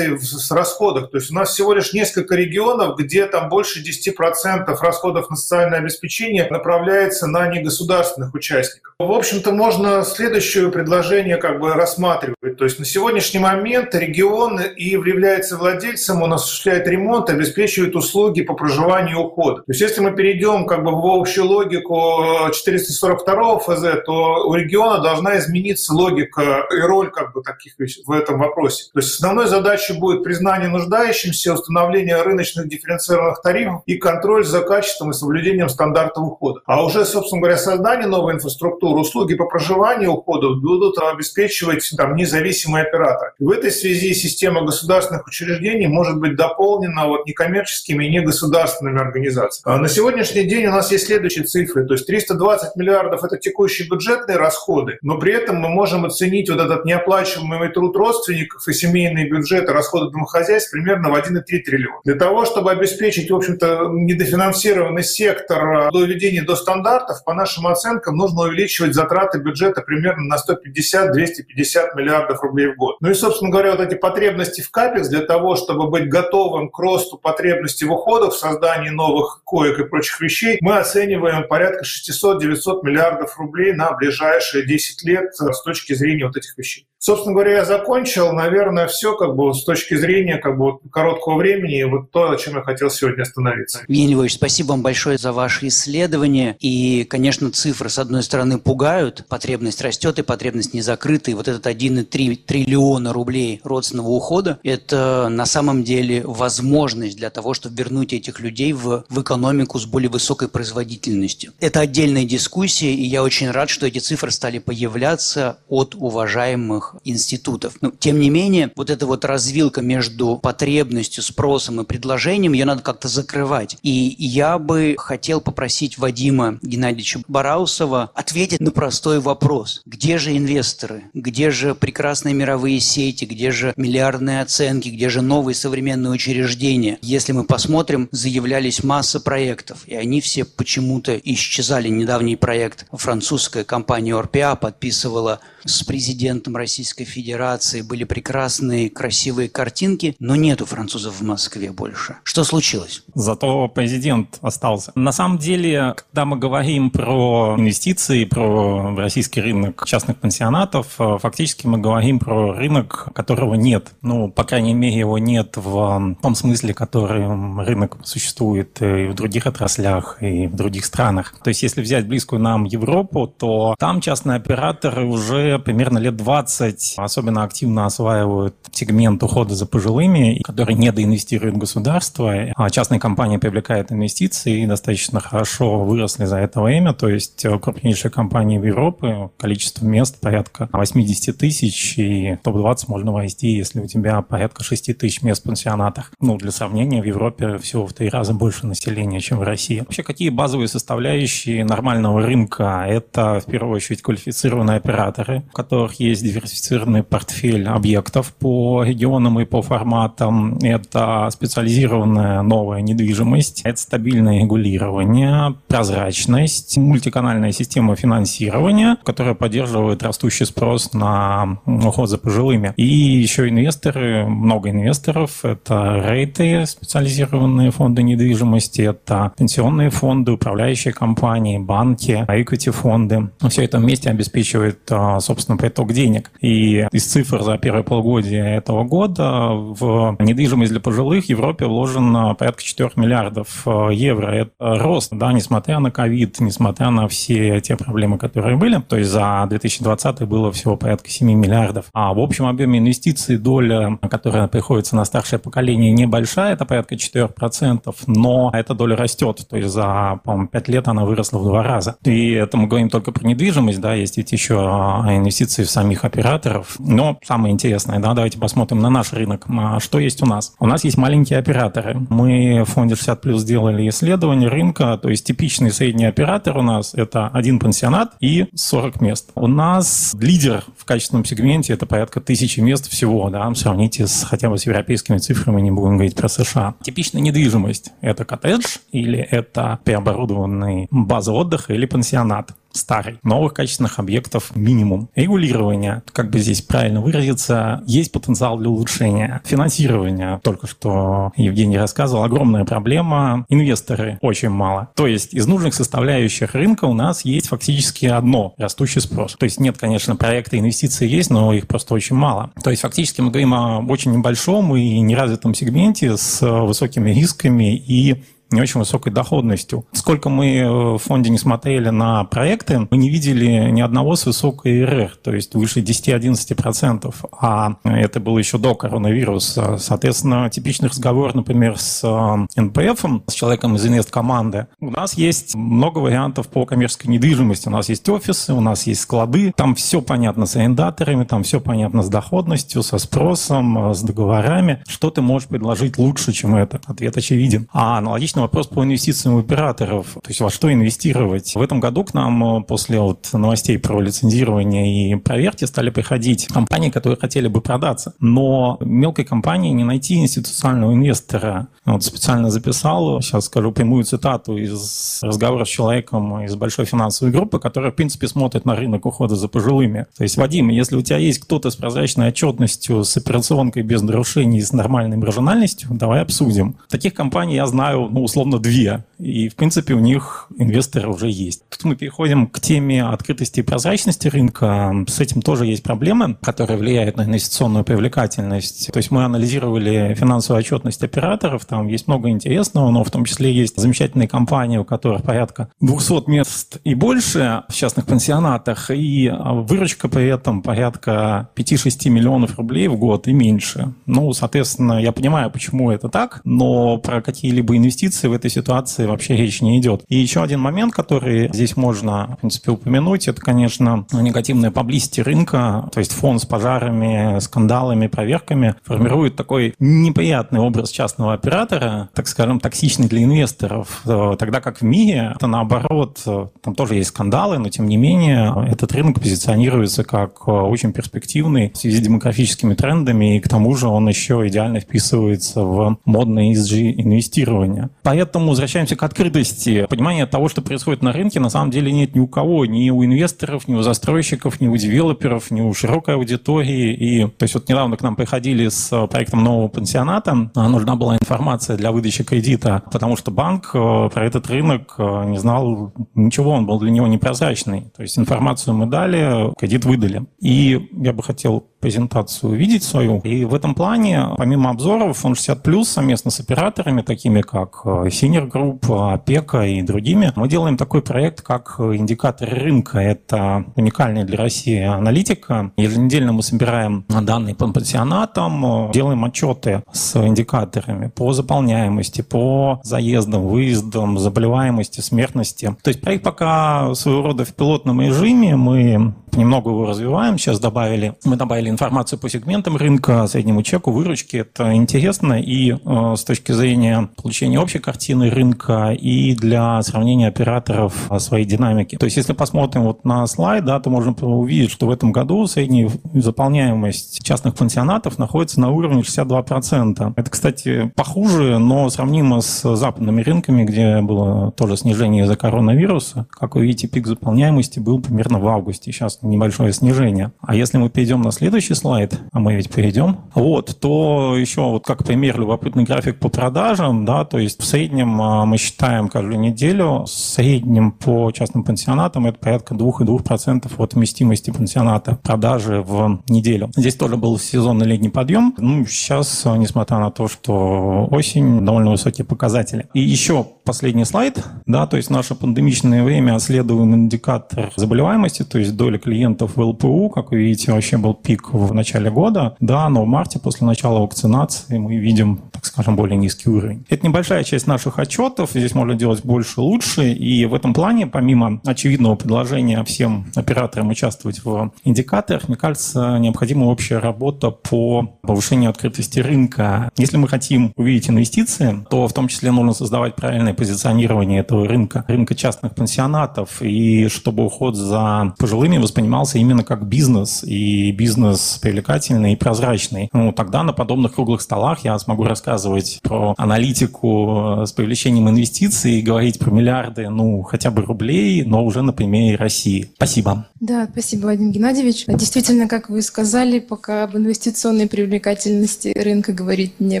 в расходах. То есть у нас всего лишь несколько регионов, где там больше 10% расходов на социальное обеспечение направляется на негосударственных участников. В общем-то, можно следующее предложение как бы рассматривать. То есть на сегодняшний момент регион и является владельцем, он осуществляет ремонт, обеспечивает услуги по проживанию ухода. То есть если мы перейдем как бы в общую логику 442 ФЗ, то у региона должна измениться логика и роль как бы таких в этом вопросе. То есть основной задачей будет признание нуждающимся, установление рыночных дифференцированных тарифов и контроль за качеством и соблюдением стандартов ухода. А уже, собственно говоря, создание новой инфраструктуры, услуги по проживанию ухода будут обеспечивать там независимые операторы. И в этой связи система государственных учреждений может быть дополнена вот некоммерческими и негосударственными организациями. А на сегодняшний день у нас есть следующие цифры. То есть 320 миллиардов – это текущие бюджетные расходы, но при этом мы можем оценить вот этот неоплачиваемый труд родственников и семейные бюджеты, расходы домохозяйств примерно в 1,3 триллиона. Для того, чтобы обеспечить, в общем-то, недофинансированный сектор до введения до стандартов, по нашим оценкам, нужно увеличивать затраты бюджета примерно на 150-250 миллиардов рублей в год. Ну и, собственно говоря, вот эти потребности в капекс для того, чтобы быть готовым к росту потребностей в уходах, в создании новых коек и прочих вещей, мы оцениваем порядка 600-900 миллиардов рублей на ближайшие 10 лет с точки зрения вот этих вещей. Собственно говоря, я закончил. Наверное, все как бы с точки зрения как бы короткого времени, вот то, о чем я хотел сегодня остановиться. Евгений Львович, спасибо вам большое за ваши исследования. И, конечно, цифры, с одной стороны, пугают. Потребность растет, и потребность не закрыта. И вот этот 1,3 триллиона рублей родственного ухода – это на самом деле возможность для того, чтобы вернуть этих людей в, в экономику с более высокой производительностью. Это отдельная дискуссия, и я очень рад, что эти цифры стали появляться от уважаемых институтов. Но, тем не менее, вот эта вот развилка между потребностью, спросом и предложением, ее надо как-то закрывать. И я бы хотел попросить Вадима Геннадьевича Бараусова ответить на простой вопрос. Где же инвесторы? Где же прекрасные прекрасные мировые сети, где же миллиардные оценки, где же новые современные учреждения. Если мы посмотрим, заявлялись масса проектов, и они все почему-то исчезали. Недавний проект французская компания RPA подписывала с президентом Российской Федерации, были прекрасные, красивые картинки, но нету французов в Москве больше. Что случилось? Зато президент остался. На самом деле, когда мы говорим про инвестиции, про российский рынок частных пансионатов, э, фактически мы говорим про рынок, которого нет. Ну, по крайней мере, его нет в том смысле, который рынок существует и в других отраслях, и в других странах. То есть, если взять близкую нам Европу, то там частные операторы уже примерно лет 20 особенно активно осваивают сегмент ухода за пожилыми, который недоинвестирует государство, а частные компании привлекают инвестиции и достаточно хорошо выросли за это время. То есть э, крупнейшие компании в Европе, количество мест порядка 80 тысяч, и топ-20 можно войти, если у тебя порядка 6 тысяч мест в пансионатах. Ну, для сравнения, в Европе всего в три раза больше населения, чем в России. Вообще, какие базовые составляющие нормального рынка? Это, в первую очередь, квалифицированные операторы, у которых есть диверсифицированный портфель объектов по регионам и по форматам. Это специализированная новая недвижимость, это стабильное регулирование, прозрачность, мультиканальная система финансирования, которая поддерживает растущий спрос на уход за пожилыми. И еще инвесторы, много инвесторов, это рейты, специализированные фонды недвижимости, это пенсионные фонды, управляющие компании, банки, equity-фонды. Все это вместе обеспечивает, а, собственно, приток денег. И из цифр за первое полугодие этого года в недвижимость для пожилых в Европе вложено порядка 4 миллиардов а, евро. Это рост, да, несмотря на ковид, несмотря на все те проблемы, которые были. То есть за 2020 было всего порядка 7 миллиардов. А в общем объеме инвестиций доля, которая приходится на старшее поколение, небольшая, это порядка 4%, но эта доля растет. То есть за, по-моему, 5 лет она выросла в два раза. И это мы говорим только про недвижимость, да, есть ведь еще а, инвестиции в самих операторов. Но самое интересное, да, давайте посмотрим на наш рынок. А что есть у нас? У нас есть маленькие операторы. Мы в фонде 60 плюс сделали исследование рынка, то есть типичный средний оператор у нас это один пансионат и 40 мест. У нас лидер в качественном сегменте это порядка тысячи мест всего, да, сравните с хотя бы с европейскими цифрами, не будем говорить про США. Типичная недвижимость – это коттедж или это переоборудованный база отдыха или пансионат старый. Новых качественных объектов минимум. Регулирование, как бы здесь правильно выразиться, есть потенциал для улучшения. Финансирование, только что Евгений рассказывал, огромная проблема. Инвесторы очень мало. То есть из нужных составляющих рынка у нас есть фактически одно – растущий спрос. То есть нет, конечно, проекта инвестиции есть, но их просто очень мало. То есть фактически мы говорим о очень небольшом и неразвитом сегменте с высокими рисками и не очень высокой доходностью. Сколько мы э, в фонде не смотрели на проекты, мы не видели ни одного с высокой РР, то есть выше 10-11%. А это было еще до коронавируса. Соответственно, типичный разговор, например, с э, НПФ, с человеком из инвест-команды. У нас есть много вариантов по коммерческой недвижимости. У нас есть офисы, у нас есть склады. Там все понятно с арендаторами, там все понятно с доходностью, со спросом, э, с договорами. Что ты можешь предложить лучше, чем это? Ответ очевиден. А аналогично Отличный вопрос по инвестициям операторов. То есть во что инвестировать? В этом году к нам э, после вот новостей про лицензирование и проверки стали приходить компании, которые хотели бы продаться. Но мелкой компании не найти институционального инвестора. Вот специально записал, сейчас скажу прямую цитату из разговора с человеком из большой финансовой группы, которая, в принципе, смотрит на рынок ухода за пожилыми. То есть, Вадим, если у тебя есть кто-то с прозрачной отчетностью, с операционкой без нарушений, с нормальной маржинальностью, давай обсудим. Таких компаний я знаю, ну, условно, две. И, в принципе, у них инвесторы уже есть. Тут мы переходим к теме открытости и прозрачности рынка. С этим тоже есть проблемы, которые влияют на инвестиционную привлекательность. То есть мы анализировали финансовую отчетность операторов, там есть много интересного, но в том числе есть замечательные компании, у которых порядка 200 мест и больше в частных пансионатах, и выручка при этом порядка 5-6 миллионов рублей в год и меньше. Ну, соответственно, я понимаю, почему это так, но про какие-либо инвестиции инвестиции в этой ситуации вообще речь не идет. И еще один момент, который здесь можно, в принципе, упомянуть, это, конечно, негативная поблизости рынка, то есть фон с пожарами, скандалами, проверками формирует такой неприятный образ частного оператора, так скажем, токсичный для инвесторов, тогда как в мире это наоборот, там тоже есть скандалы, но тем не менее этот рынок позиционируется как очень перспективный в связи с демографическими трендами, и к тому же он еще идеально вписывается в модное ESG-инвестирование. Поэтому возвращаемся к открытости. Понимание того, что происходит на рынке, на самом деле нет ни у кого, ни у инвесторов, ни у застройщиков, ни у девелоперов, ни у широкой аудитории. И, то есть вот недавно к нам приходили с проектом нового пансионата, а нужна была информация для выдачи кредита, потому что банк э, про этот рынок э, не знал ничего, он был для него непрозрачный. То есть информацию мы дали, кредит выдали. И я бы хотел презентацию увидеть свою. И в этом плане, помимо обзоров, он 60+, совместно с операторами, такими как э, Senior Group, Опека и другими, мы делаем такой проект, как индикатор рынка. Это уникальная для России аналитика. Еженедельно мы собираем данные по пансионатам, делаем отчеты с индикаторами по заполняемости, по заездам, выездам, заболеваемости, смертности. То есть проект пока своего рода в пилотном режиме. Мы немного его развиваем. Сейчас добавили, мы добавили информацию по сегментам рынка, среднему чеку, выручки. Это интересно и э, с точки зрения получения общей картины рынка, и для сравнения операторов своей динамики. То есть, если посмотрим вот на слайд, да, то можно увидеть, что в этом году средняя заполняемость частных пансионатов находится на уровне 62%. Это, кстати, похуже, но сравнимо с западными рынками, где было тоже снижение из-за коронавируса. Как вы видите, пик заполняемости был примерно в августе. Сейчас небольшое снижение. А если мы перейдем на следующий слайд, а мы ведь перейдем, вот, то еще вот как пример любопытный график по продажам, да, то есть в среднем а, мы считаем каждую неделю, в среднем по частным пансионатам это порядка 2,2% от вместимости пансионата продажи в неделю. Здесь тоже был сезонный летний подъем. Ну, сейчас, несмотря на то, что осень, довольно высокие показатели. И еще последний слайд, да, то есть наше пандемичное время следуем индикатор заболеваемости, то есть доля клиентов в ЛПУ, как вы видите, вообще был пик в начале года, да, но в марте после начала вакцинации мы видим, так скажем, более низкий уровень. Это небольшая часть наших отчетов, здесь можно делать больше, лучше, и в этом плане, помимо очевидного предложения всем операторам участвовать в индикаторах, мне кажется, необходима общая работа по повышению открытости рынка. Если мы хотим увидеть инвестиции, то в том числе нужно создавать правильное позиционирование этого рынка, рынка частных пансионатов, и чтобы уход за пожилыми воспринимался именно как бизнес, и бизнес привлекательный и прозрачный. Ну, тогда на подобных круглых столах я смогу рассказывать про аналитику с привлечением инвестиций говорить про миллиарды, ну, хотя бы рублей, но уже на примере России. Спасибо. Да, спасибо, Вадим Геннадьевич. Действительно, как вы сказали, пока об инвестиционной привлекательности рынка говорить не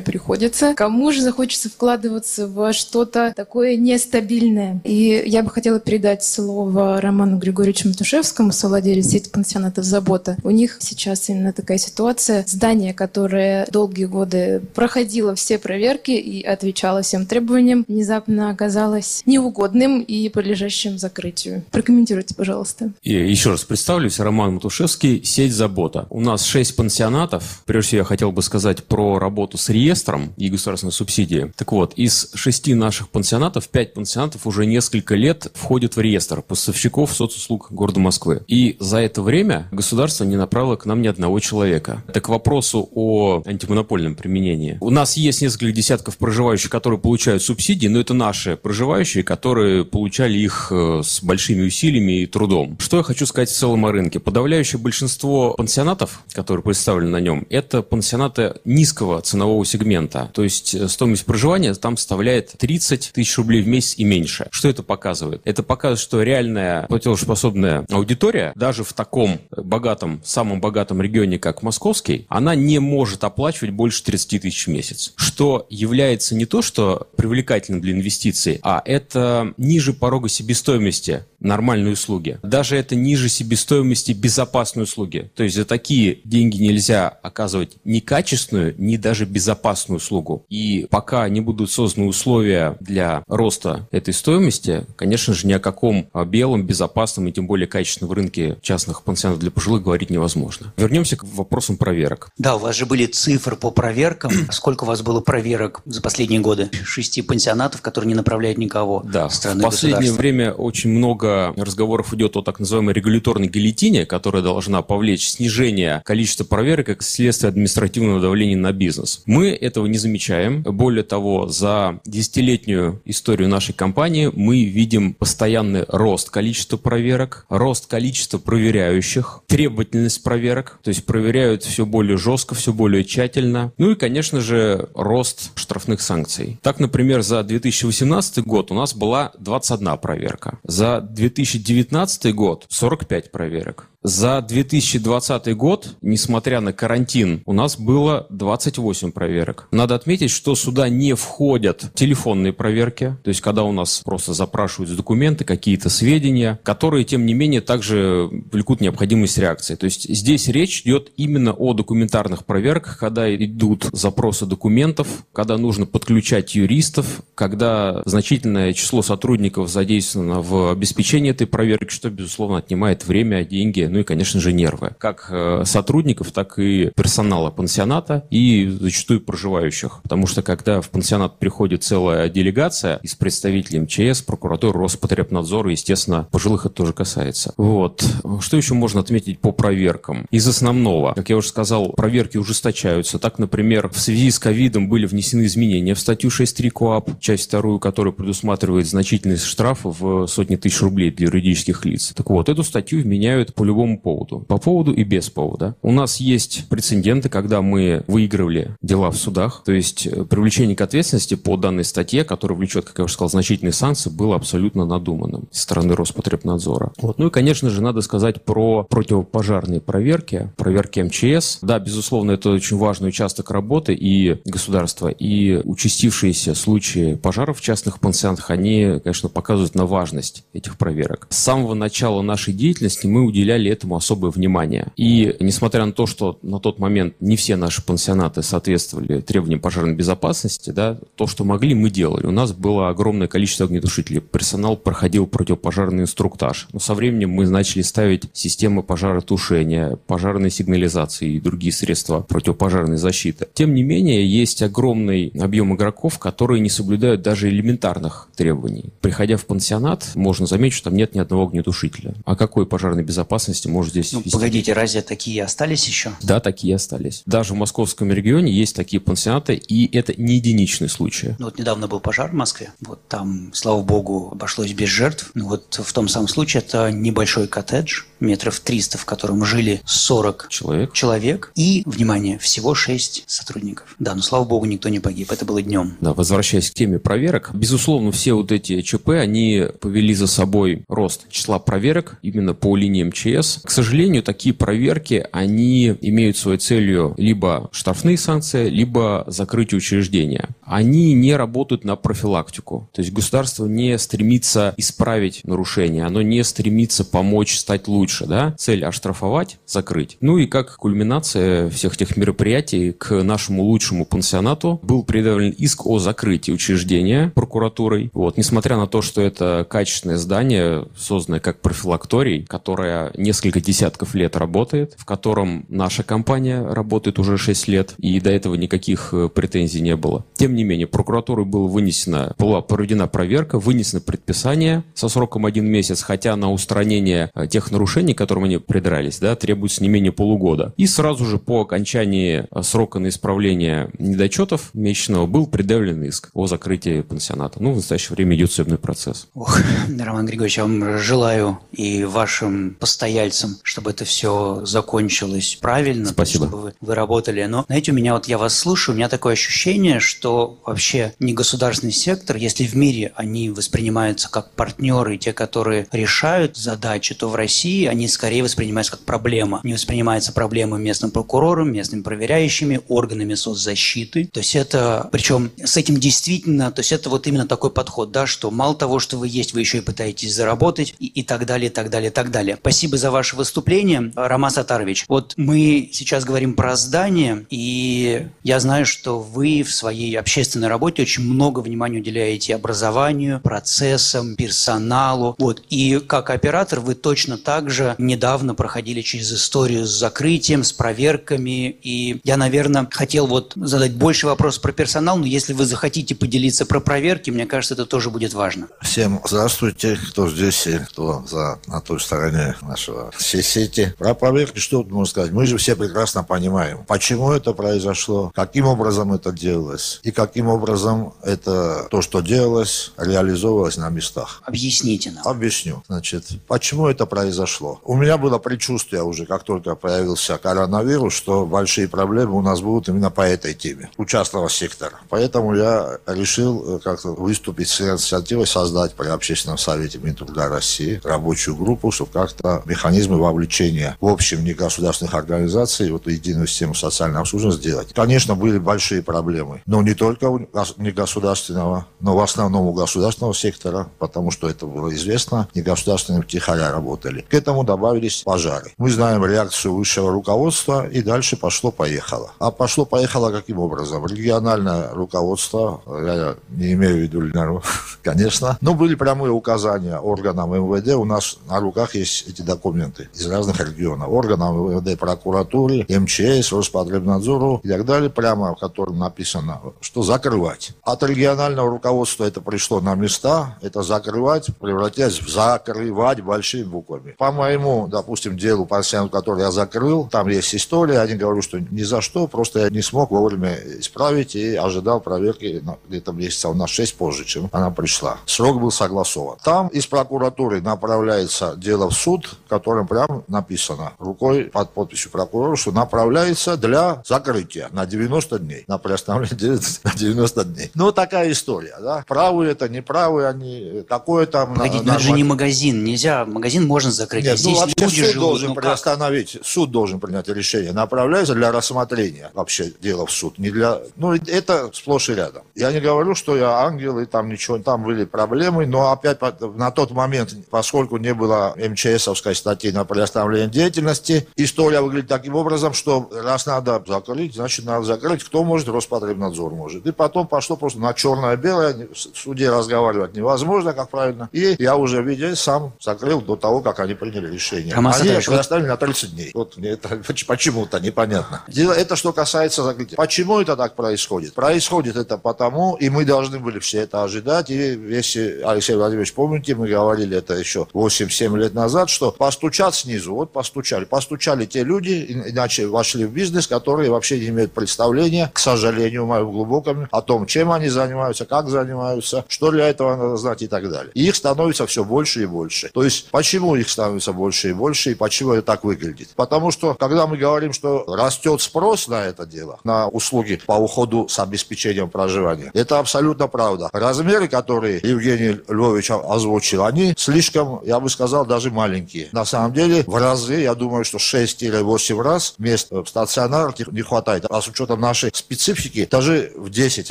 приходится. Кому же захочется вкладываться во что-то такое нестабильное? И я бы хотела передать слово Роману Григорьевичу Матушевскому, совладелец сети пансионатов «Забота». У них сейчас именно такая ситуация. Здание, которое долгие годы проходило все проверки и отвечало всем требованиям, внезапно оказалось неугодным и подлежащим закрытию. Прокомментируйте, пожалуйста. И еще раз представлюсь, Роман Матушевский, сеть «Забота». У нас шесть пансионатов. Прежде всего, я хотел бы сказать про работу с реестром и государственной субсидии. Так вот, из шести наших пансионатов, пять пансионатов уже несколько лет входят в реестр поставщиков соцуслуг города Москвы. И за это время государство не направило к нам ни одного человека. Так к вопросу о антимонопольном применении. У нас есть несколько десятков проживающих, которые получают субсидии, но это наши проживающие, которые получали их э, с большими усилиями и трудом. Что я хочу сказать в целом о рынке. Подавляющее большинство пансионатов, которые представлены на нем, это пансионаты низкого ценового сегмента. То есть э, стоимость проживания там составляет 30 тысяч рублей в месяц и меньше. Что это показывает? Это показывает, что реальная платежеспособная аудитория, даже в таком богатом, самом богатом регионе, как московский, она не может оплачивать больше 30 тысяч в месяц. Что является не то, что привлекательным для инвестиций, а это ниже порога себестоимости нормальной услуги. Даже это ниже себестоимости безопасной услуги. То есть за такие деньги нельзя оказывать ни качественную, ни даже безопасную услугу. И пока не будут созданы условия для роста этой стоимости, конечно же, ни о каком белом, безопасном и тем более качественном рынке частных пансионатов для пожилых говорить невозможно. Вернемся к вопросам проверок. Да, у вас же были цифры по проверкам. Сколько у вас было проверок за последние годы? Шести пансионатов, которые не направляют никого да. страны В последнее время очень много разговоров идет о так называемой регуляторной гильотине, которая должна повлечь снижение количества проверок как следствие административного давления на бизнес. Мы этого не замечаем. Более того, за десятилетнюю историю нашей компании мы видим постоянный рост количества проверок, рост количества проверяющих, требовательность проверок, то есть проверяют все более жестко, все более тщательно. Ну и, конечно же, рост штрафных санкций. Так, например, за 2018 год у нас была 21 проверка. За 2019 год 45 проверок. За 2020 год, несмотря на карантин, у нас было 28 проверок. Надо отметить, что сюда не входят телефонные проверки, то есть когда у нас просто запрашивают документы, какие-то сведения, которые, тем не менее, также влекут необходимость реакции. То есть здесь речь идет именно о документарных проверках, когда идут запросы документов, когда нужно подключать юристов, когда значительное число сотрудников задействовано в обеспечении этой проверки, что, безусловно, отнимает время, деньги, ну и, конечно же, нервы. Как э, сотрудников, так и персонала пансионата и зачастую проживающих. Потому что когда в пансионат приходит целая делегация из представителей МЧС, прокуратуры, Роспотребнадзора, естественно, пожилых это тоже касается. Вот. Что еще можно отметить по проверкам? Из основного, как я уже сказал, проверки ужесточаются. Так, например, в связи с ковидом были внесены изменения в статью 6.3 КОАП, часть вторую, которая предусматривает значительные штрафы в сотни тысяч рублей для юридических лиц. Так вот, эту статью меняют по любому любому поводу. По поводу и без повода. У нас есть прецеденты, когда мы выигрывали дела в судах. То есть э, привлечение к ответственности по данной статье, которая влечет, как я уже сказал, значительные санкции, было абсолютно надуманным со стороны Роспотребнадзора. Вот. Ну и, конечно же, надо сказать про противопожарные проверки, проверки МЧС. Да, безусловно, это очень важный участок работы и государства, и участившиеся случаи пожаров в частных пансионатах, они, конечно, показывают на важность этих проверок. С самого начала нашей деятельности мы уделяли этому особое внимание. И несмотря на то, что на тот момент не все наши пансионаты соответствовали требованиям пожарной безопасности, да, то, что могли, мы делали. У нас было огромное количество огнетушителей. Персонал проходил противопожарный инструктаж. Но со временем мы начали ставить системы пожаротушения, пожарной сигнализации и другие средства противопожарной защиты. Тем не менее, есть огромный объем игроков, которые не соблюдают даже элементарных требований. Приходя в пансионат, можно заметить, что там нет ни одного огнетушителя. О какой пожарной безопасности возможности может здесь ну, вести. Погодите, разве такие остались еще? Да, такие остались. Даже в московском регионе есть такие пансионаты, и это не единичный случай. Ну вот недавно был пожар в Москве, вот там, слава богу, обошлось без жертв. Ну вот в том самом случае это небольшой коттедж, метров 300, в котором жили 40 человек. человек и, внимание, всего 6 сотрудников. Да, но слава богу, никто не погиб, это было днем. Да, возвращаясь к теме проверок, безусловно, все вот эти ЧП, они повели за собой рост числа проверок именно по линии МЧС, к сожалению, такие проверки, они имеют своей целью либо штрафные санкции, либо закрытие учреждения. Они не работают на профилактику. То есть государство не стремится исправить нарушение, оно не стремится помочь стать лучше. Да? Цель оштрафовать, закрыть. Ну и как кульминация всех этих мероприятий к нашему лучшему пансионату был предъявлен иск о закрытии учреждения прокуратурой. Вот, несмотря на то, что это качественное здание, созданное как профилакторий, которое несколько десятков лет работает, в котором наша компания работает уже 6 лет, и до этого никаких э, претензий не было. Тем не менее, прокуратурой была вынесена, была проведена проверка, вынесено предписание со сроком один месяц, хотя на устранение э, тех нарушений, к которым они придрались, да, требуется не менее полугода. И сразу же по окончании э, срока на исправление недочетов месячного был предъявлен иск о закрытии пансионата. Ну, в настоящее время идет судебный процесс. Ох, Роман Григорьевич, я вам желаю и вашим постояльцам чтобы это все закончилось правильно, Спасибо. чтобы вы, вы работали. Но, знаете, у меня вот я вас слушаю, у меня такое ощущение, что вообще не государственный сектор, если в мире они воспринимаются как партнеры, те, которые решают задачи, то в России они скорее воспринимаются как проблема. Не воспринимается проблема местным прокурором, местными проверяющими, органами соцзащиты. То есть это, причем с этим действительно, то есть это вот именно такой подход, да, что мало того, что вы есть, вы еще и пытаетесь заработать и, и так далее, и так далее, и так далее. Спасибо за ваш ваше выступление, Роман Сатарович. Вот мы сейчас говорим про здание, и я знаю, что вы в своей общественной работе очень много внимания уделяете образованию, процессам, персоналу. Вот. И как оператор вы точно так также недавно проходили через историю с закрытием, с проверками. И я, наверное, хотел вот задать больше вопрос про персонал, но если вы захотите поделиться про проверки, мне кажется, это тоже будет важно. Всем здравствуйте, кто здесь и кто за, на той стороне нашего всей сети. Про проверки что тут можно сказать? Мы же все прекрасно понимаем, почему это произошло, каким образом это делалось и каким образом это то, что делалось, реализовывалось на местах. Объясните нам. Объясню. Значит, почему это произошло? У меня было предчувствие уже, как только появился коронавирус, что большие проблемы у нас будут именно по этой теме, у частного сектора. Поэтому я решил э, как-то выступить с инициативой создать при Общественном совете Минтруда России рабочую группу, чтобы как-то механизмы вовлечения в общем негосударственных организаций, вот единую систему социального обслуживания сделать. Конечно, были большие проблемы, но не только у негосударственного, но в основном у государственного сектора, потому что это было известно, негосударственные втихаря работали. К этому добавились пожары. Мы знаем реакцию высшего руководства, и дальше пошло-поехало. А пошло-поехало каким образом? Региональное руководство, я не имею в виду Ленару, конечно, но были прямые указания органам МВД, у нас на руках есть эти документы из разных регионов. Органам МВД, прокуратуры, МЧС, Роспотребнадзору и так далее, прямо в котором написано, что закрывать. От регионального руководства это пришло на места, это закрывать, превратясь в закрывать большими буквами. По моему, допустим, делу, пациенту, который я закрыл, там есть история, они говорят, что ни за что, просто я не смог вовремя исправить и ожидал проверки где-то месяца на 6 позже, чем она пришла. Срок был согласован. Там из прокуратуры направляется дело в суд, в котором прям написано рукой под подписью прокурора, что направляется для закрытия на 90 дней, на приостановление на 90 дней. Ну, такая история, да. Правые это, неправые они, какое там... Погодите, но это же не магазин, нельзя, магазин можно закрыть, Нет, а здесь ну, люди суд живут, должен ну как? приостановить, суд должен принять решение, направляется для рассмотрения вообще дела в суд, не для... Ну, это сплошь и рядом. Я не говорю, что я ангел, и там ничего, там были проблемы, но опять на тот момент, поскольку не было МЧСовской статьи на приостановление деятельности, история выглядит таким образом, что раз надо закрыть, значит надо закрыть. Кто может? Роспотребнадзор может. И потом пошло просто на черное-белое, в суде разговаривать невозможно, как правильно. И я уже, видя, сам закрыл до того, как они приняли решение. Роман они Сатарович, вот- приостановили на 30 дней. Вот мне это почему-то непонятно. Дело, это что касается закрытия. Почему это так происходит? Происходит это потому, и мы должны были все это ожидать. И если, Алексей Владимирович, помните, мы говорили это еще 8-7 лет назад, что постучат снизу. Вот постучали. Постучали те люди, иначе вошли в бизнес, которые вообще не имеют представления, к сожалению, моему глубокому, о том, чем они занимаются, как занимаются, что для этого надо знать и так далее. И их становится все больше и больше. То есть, почему их становится больше и больше, и почему это так выглядит? Потому что, когда мы говорим, что растет спрос на это дело, на услуги по уходу с обеспечением проживания, это абсолютно правда. Размеры, которые Евгений Львович озвучил, они слишком, я бы сказал, даже маленькие. На самом деле, в разы, я думаю, что 6-8 раз мест в стационарах не хватает. А с учетом нашей специфики, даже в 10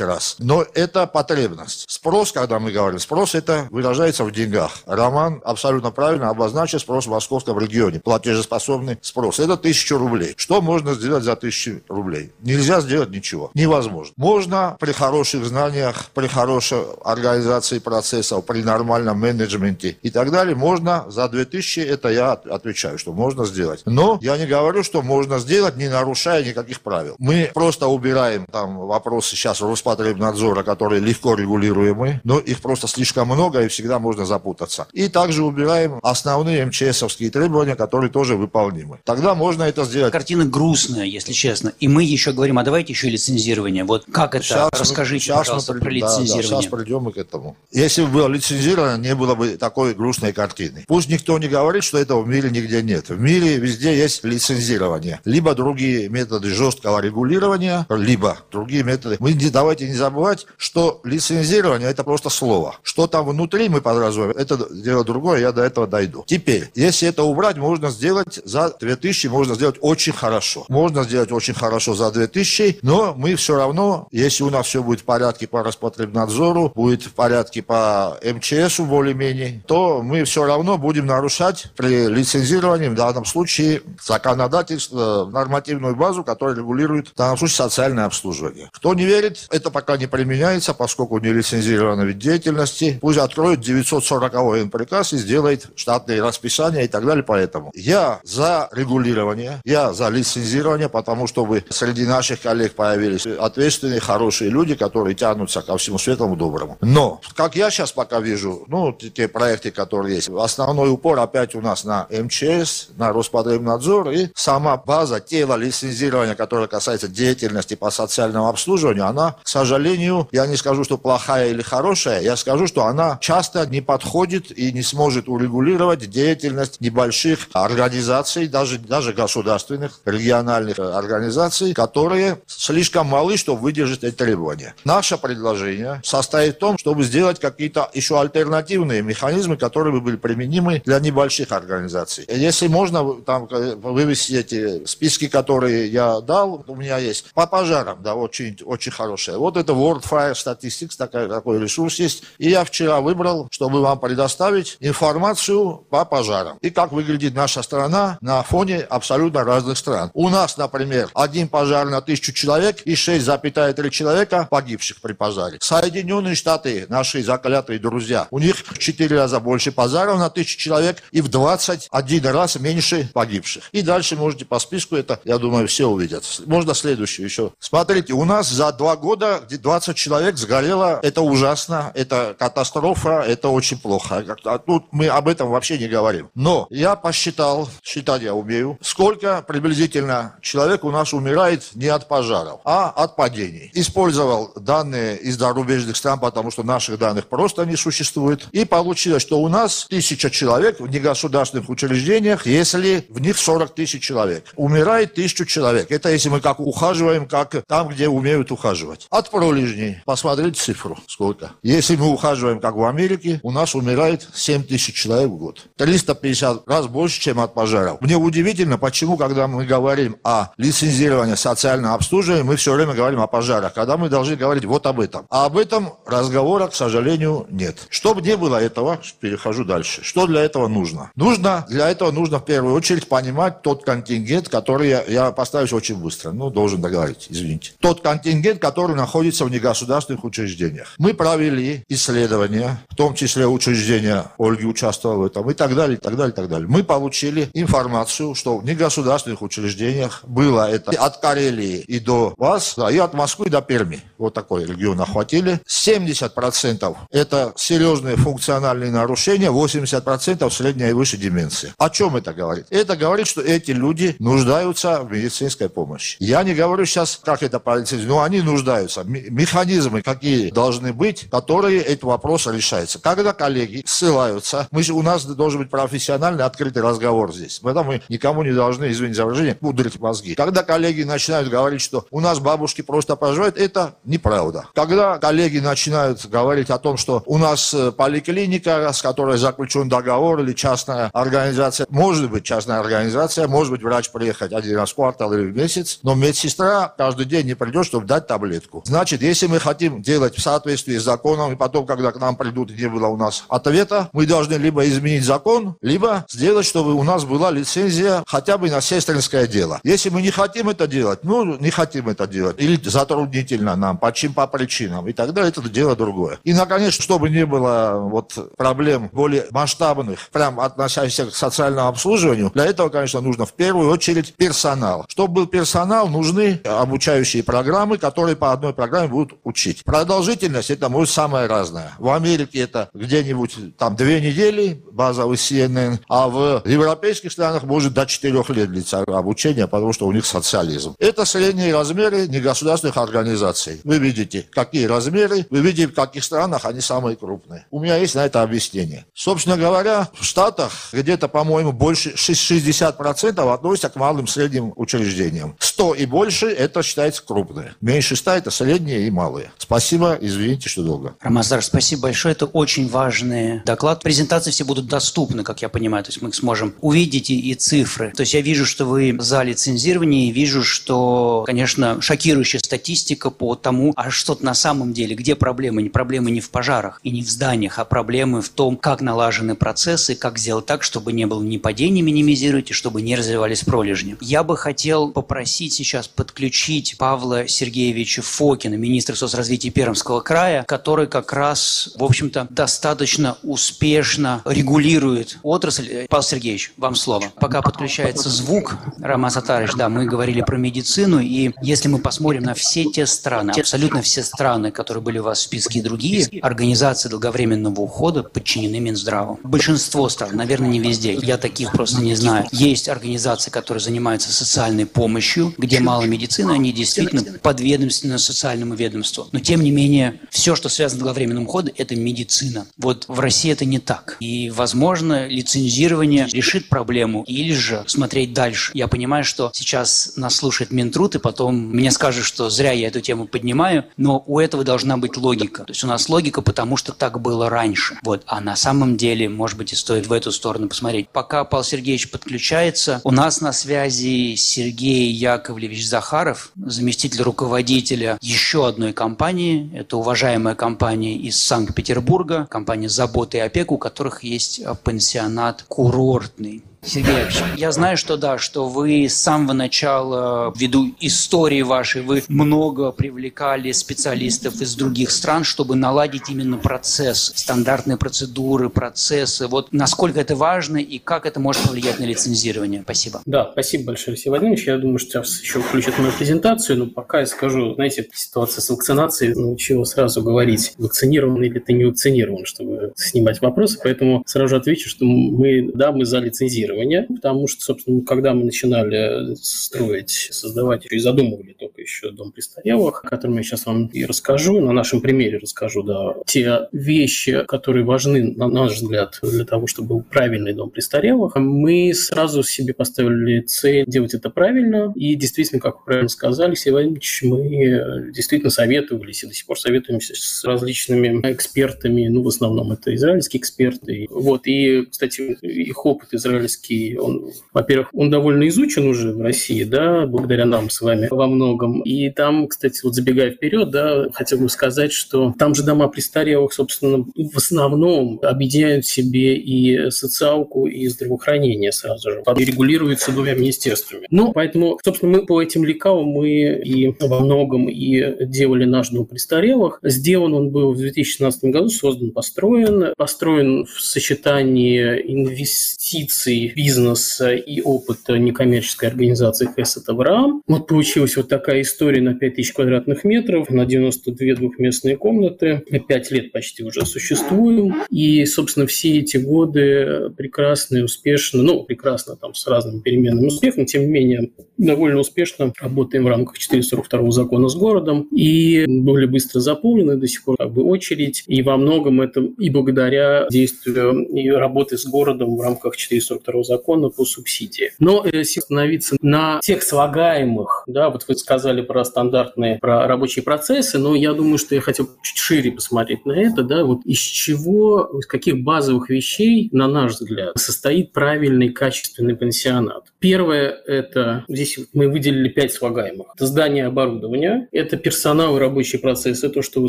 раз. Но это потребность. Спрос, когда мы говорим, спрос это выражается в деньгах. Роман абсолютно правильно обозначил спрос в московском регионе. Платежеспособный спрос. Это тысяча рублей. Что можно сделать за тысячу рублей? Нельзя сделать ничего. Невозможно. Можно при хороших знаниях, при хорошей организации процессов, при нормальном менеджменте и так далее, можно за 2000, это я от- отвечаю, что можно сделать. Но я не говорю, что можно сделать, не нарушая никаких правил. Мы просто убираем там вопросы сейчас Роспотребнадзора, которые легко регулируемы, но их просто слишком много и всегда можно запутаться. И также убираем основные МЧСовские требования, которые тоже выполнимы. Тогда можно это сделать. Картина грустная, если честно. И мы еще говорим, а давайте еще лицензирование. Вот как это? Мы- Расскажите, щас мы пожалуйста, про придем- да, да, лицензирование. сейчас придем мы к этому. Если бы было лицензировано, не было бы такой грустной картины. Пусть никто не говорит, что этого в мире нигде нет. В мире везде есть лицензирование. Либо другие методы жесткого регулирования, либо другие методы. Мы не, давайте не забывать, что лицензирование – это просто слово. Что там внутри мы подразумеваем, это дело другое, я до этого дойду. Теперь, если это убрать, можно сделать за 2000, можно сделать очень хорошо. Можно сделать очень хорошо за 2000, но мы все равно, если у нас все будет в порядке по Роспотребнадзору, будет в порядке по МЧСу более-менее, то мы все равно будем нарушать при лицензировании, в данном случае, законодательство, нормативную базу, которая регулирует, в данном случае, социальное обслуживание. Кто не верит, это пока не применяется, поскольку не лицензированный вид деятельности, пусть откроет 940 приказ и сделает штатные расписания и так далее. Поэтому я за регулирование, я за лицензирование, потому чтобы среди наших коллег появились ответственные, хорошие люди, которые тянутся ко всему светлому доброму. Но, как я сейчас пока вижу, ну, те проекты, которые есть, основной упор опять у нас на МЧС, на Роспотребнадзор и сама база тела лицензирования, которая касается деятельности по социальному обслуживанию, она, к сожалению, я не скажу, что плохая или хорошая, я скажу, что она часто не подходит и не сможет урегулировать деятельность небольших организаций, даже, даже государственных, региональных организаций, которые слишком малы, чтобы выдержать эти требования. Наше предложение состоит в том, чтобы сделать какие-то еще альтернативные механизмы, которые бы были применимы для небольших организаций. Если можно там вывести эти списки, которые я дал, у меня есть по пожарам, да, очень, очень хорошие. Вот это World Fire Statistics, такой, такой ресурс есть. И я вчера выбрал, чтобы вам предоставить информацию по пожарам. И как выглядит наша страна на фоне абсолютно разных стран. У нас, например, один пожар на тысячу человек и 6,3 человека погибших при пожаре. Соединенные Штаты, наши заклятые друзья, у них в 4 раза больше пожаров на тысячу человек и в 21 раз меньше погибших. И дальше можете по списку это, я думаю, все увидят. Можно следующее еще. Смотрите, у нас за два года 20 человек сгорело. Это ужасно, это катастрофа, это очень плохо. А тут мы об этом вообще не говорим. Но я посчитал, считать я умею, сколько приблизительно человек у нас умирает не от пожаров, а от падений. Использовал данные из зарубежных стран, потому что наших данных просто не существует. И получилось, что у нас тысяча человек в негосударственных учреждениях, если в них 40 тысяч человек. Умирает тысячу человек. Это если мы как ухаживаем, как там, где умеют ухаживать. От пролежней. Посмотрите цифру. Сколько. Если мы ухаживаем, как в Америке, у нас умирает 7 тысяч человек в год. 350 раз больше, чем от пожаров. Мне удивительно, почему, когда мы говорим о лицензировании социального обслуживания, мы все время говорим о пожарах, когда мы должны говорить вот об этом. А об этом разговора, к сожалению, нет. Чтобы не было этого, перехожу дальше. Что для этого нужно? Нужно, для этого нужно в первую очередь понимать тот контингент, который я, я поставлюсь очень быстро, ну, должен договорить, извините. Тот контингент, который находится в негосударственных учреждениях. Мы провели исследования, в том числе учреждения, Ольги участвовала в этом, и так далее, и так далее, и так далее. Мы получили информацию, что в негосударственных учреждениях было это от Карелии и до вас, да, и от Москвы до Перми. Вот такой регион охватили. 70% это серьезные функциональные нарушения, 80% средняя и выше деменция. О чем это говорит? Это говорит, что эти люди нуждаются в медицинской помощи. Я не говорю сейчас, как это по но они нуждаются. Механизмы какие должны быть, которые этот вопрос решаются. Когда коллеги ссылаются, мы, у нас должен быть профессиональный открытый разговор здесь. Поэтому мы никому не должны, извините за выражение, пудрить мозги. Когда коллеги начинают говорить, что у нас бабушки просто проживают, это неправда. Когда коллеги начинают говорить о том, что у нас э, поликлиника, с которой заключен договор, или частная организация, может быть частная организация, может быть врач приехать один раз в квартал или в месяц, но медсестра каждый день не придет, чтобы дать таблетку. Значит, если мы хотим делать в соответствии с законом, и потом, когда к нам придут, не было у нас ответа, мы должны либо изменить закон, либо сделать, чтобы у нас была лицензия хотя бы на сестринское дело. Если мы не хотим это делать, ну, не хотим это делать, или затруднительно нам, по чьим по причинам, и тогда это дело другое. И, наконец, чтобы не было вот проблем более масштабных, прям относящихся к социальному обслуживанию, для этого, конечно, нужно в первую очередь персонал. Чтобы был персонал, нужны обучающие программы, которые по одной программе будут учить. Продолжительность это может самое разное. В Америке это где-нибудь там две недели, базовый CNN, а в европейских странах может до четырех лет длиться обучение, потому что у них социализм. Это средние размеры негосударственных организаций. Вы видите, какие размеры, вы видите, в каких странах они самые крупные. У меня есть на это объяснение. Собственно говоря, в Штатах где-то, по-моему, больше 60% относятся к малым средним учреждениям. 100 и больше – это считается крупные. Меньше 100 – это средние и малые. Спасибо, извините, что долго. Рамазар, спасибо большое. Это очень важный доклад. Презентации все будут доступны, как я понимаю. То есть мы сможем увидеть и, и цифры. То есть я вижу, что вы за лицензирование, и вижу, что, конечно, шокирующая статистика по тому, а что на самом деле, где проблемы. Не проблемы не в пожарах и не в зданиях, а проблемы в том, как налажены процессы, как сделать так, чтобы не было ни падений минимизировать, и чтобы не развивались пролежни. Я бы хотел попросить сейчас подключить Павла Сергеевича Фокина, министра соцразвития Пермского края, который как раз, в общем-то, достаточно успешно регулирует отрасль. Павел Сергеевич, вам слово. Пока подключается звук, Роман Сатарович, да, мы говорили про медицину, и если мы посмотрим на все те страны, абсолютно все страны, которые были у вас в списке и другие, организации долговременного ухода подчинены Минздраву. Большинство стран, наверное, не везде, я таких просто не знаю. Есть организации, которые занимаются социальной помощью, где мало медицины, они действительно подведомственны социальному ведомству. Но тем не менее, все, что связано с долговременным уходом, это медицина. Вот в России это не так. И, возможно, лицензирование решит проблему или же смотреть дальше. Я понимаю, что сейчас нас слушает Минтруд, и потом мне скажут, что зря я эту тему поднимаю, но у этого должна быть логика. То есть у нас логика, потому что так было раньше. Вот. А на самом деле, может быть, и стоит в эту сторону посмотреть. Пока Павел Сергеевич подключается, у нас на связи Сергей Яковлевич Захаров, заместитель руководителя еще одной компании. Это уважаемая компания из Санкт-Петербурга, компания «Забота и опека», у которых есть пансионат курортный. Сергей я знаю, что да, что вы с самого начала, ввиду истории вашей, вы много привлекали специалистов из других стран, чтобы наладить именно процесс, стандартные процедуры, процессы. Вот насколько это важно и как это может повлиять на лицензирование? Спасибо. Да, спасибо большое, Алексей Владимирович. Я думаю, что сейчас еще включат мою презентацию, но пока я скажу, знаете, ситуация с вакцинацией научила сразу говорить, вакцинирован или ты не вакцинирован, чтобы снимать вопросы, поэтому сразу же отвечу, что мы, да, мы за лицензирование планирования, потому что, собственно, когда мы начинали строить, создавать и задумывали только еще дом престарелых, о котором я сейчас вам и расскажу, на нашем примере расскажу, да, те вещи, которые важны, на наш взгляд, для того, чтобы был правильный дом престарелых, мы сразу себе поставили цель делать это правильно, и действительно, как вы правильно сказали, Алексей мы действительно советовались и до сих пор советуемся с различными экспертами, ну, в основном это израильские эксперты. Вот, и, кстати, их опыт израильский английский, он, во-первых, он довольно изучен уже в России, да, благодаря нам с вами во многом. И там, кстати, вот забегая вперед, да, хотел бы сказать, что там же дома престарелых, собственно, в основном объединяют в себе и социалку, и здравоохранение сразу же. И регулируются двумя министерствами. Ну, поэтому, собственно, мы по этим лекалам мы и во многом и делали наш дом престарелых. Сделан он был в 2016 году, создан, построен. Построен в сочетании инвестиций бизнеса и опыта некоммерческой организации ХЭС Авраам. Вот получилась вот такая история на 5000 квадратных метров, на 92 двухместные комнаты. 5 лет почти уже существуем. И, собственно, все эти годы прекрасно и успешно, ну, прекрасно там с разным переменным успехом, тем не менее, довольно успешно работаем в рамках 442 закона с городом. И были быстро заполнены до сих пор как бы очередь. И во многом это и благодаря действию и работы с городом в рамках 442 закона по субсидии. Но э, если остановиться на тех слагаемых, да, вот вы сказали про стандартные, про рабочие процессы, но я думаю, что я хотел чуть шире посмотреть на это, да, вот из чего, из каких базовых вещей, на наш взгляд, состоит правильный качественный пансионат. Первое – это, здесь мы выделили пять слагаемых. Это здание оборудования, это персонал и рабочие процессы, то, что вы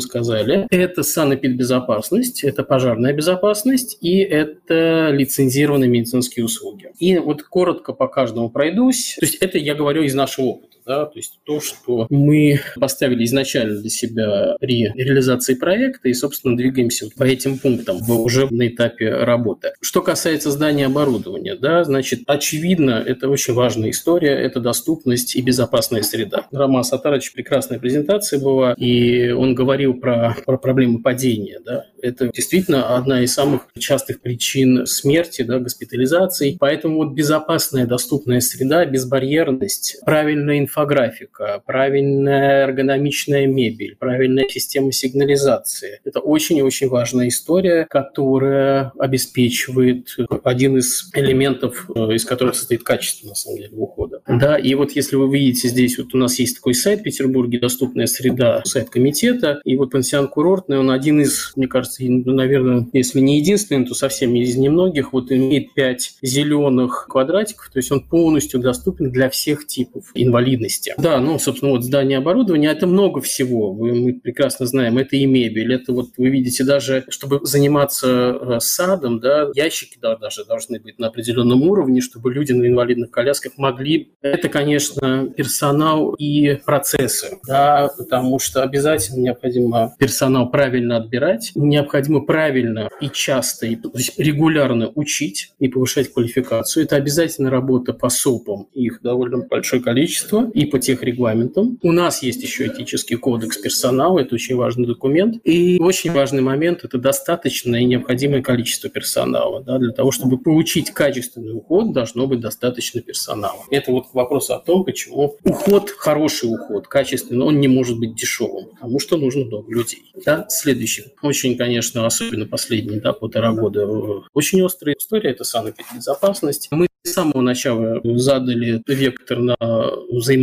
сказали, это санэпидбезопасность, это пожарная безопасность и это лицензированные медицинские услуги услуги. И вот коротко по каждому пройдусь. То есть это я говорю из нашего опыта да, то есть то, что мы поставили изначально для себя при реализации проекта и, собственно, двигаемся по этим пунктам уже на этапе работы. Что касается здания оборудования, да, значит, очевидно, это очень важная история, это доступность и безопасная среда. Роман Сатарович прекрасная презентация была, и он говорил про, про проблемы падения, да, это действительно одна из самых частых причин смерти, да, госпитализаций. Поэтому вот безопасная, доступная среда, безбарьерность, правильная инфографика, правильная эргономичная мебель, правильная система сигнализации. Это очень и очень важная история, которая обеспечивает один из элементов, э, из которых состоит качество, на самом деле, ухода. Да, и вот если вы видите здесь, вот у нас есть такой сайт в Петербурге, доступная среда, сайт комитета, и вот пансион курортный, он один из, мне кажется, ну, наверное, если не единственный, то совсем из немногих, вот имеет пять зеленых квадратиков, то есть он полностью доступен для всех типов инвалидов ликвидности. Да, ну, собственно, вот здание оборудования – это много всего. Мы прекрасно знаем, это и мебель, это вот вы видите даже, чтобы заниматься э, садом, да, ящики да, даже должны быть на определенном уровне, чтобы люди на инвалидных колясках могли. Это, конечно, персонал и процессы, да, потому что обязательно необходимо персонал правильно отбирать, необходимо правильно и часто, и, то есть регулярно учить и повышать квалификацию. Это обязательно работа по СОПам, их довольно большое количество, и по тех регламентам. У нас есть еще этический кодекс персонала, это очень важный документ. И очень важный момент – это достаточное и необходимое количество персонала. Да, для того, чтобы получить качественный уход, должно быть достаточно персонала. Это вот вопрос о том, почему уход, хороший уход, качественный, он не может быть дешевым, потому что нужно много людей. Да? Следующий. Очень, конечно, особенно последний, да, полтора года, очень острая история – это санэпидбезопасность. Мы с самого начала задали вектор на взаимодействие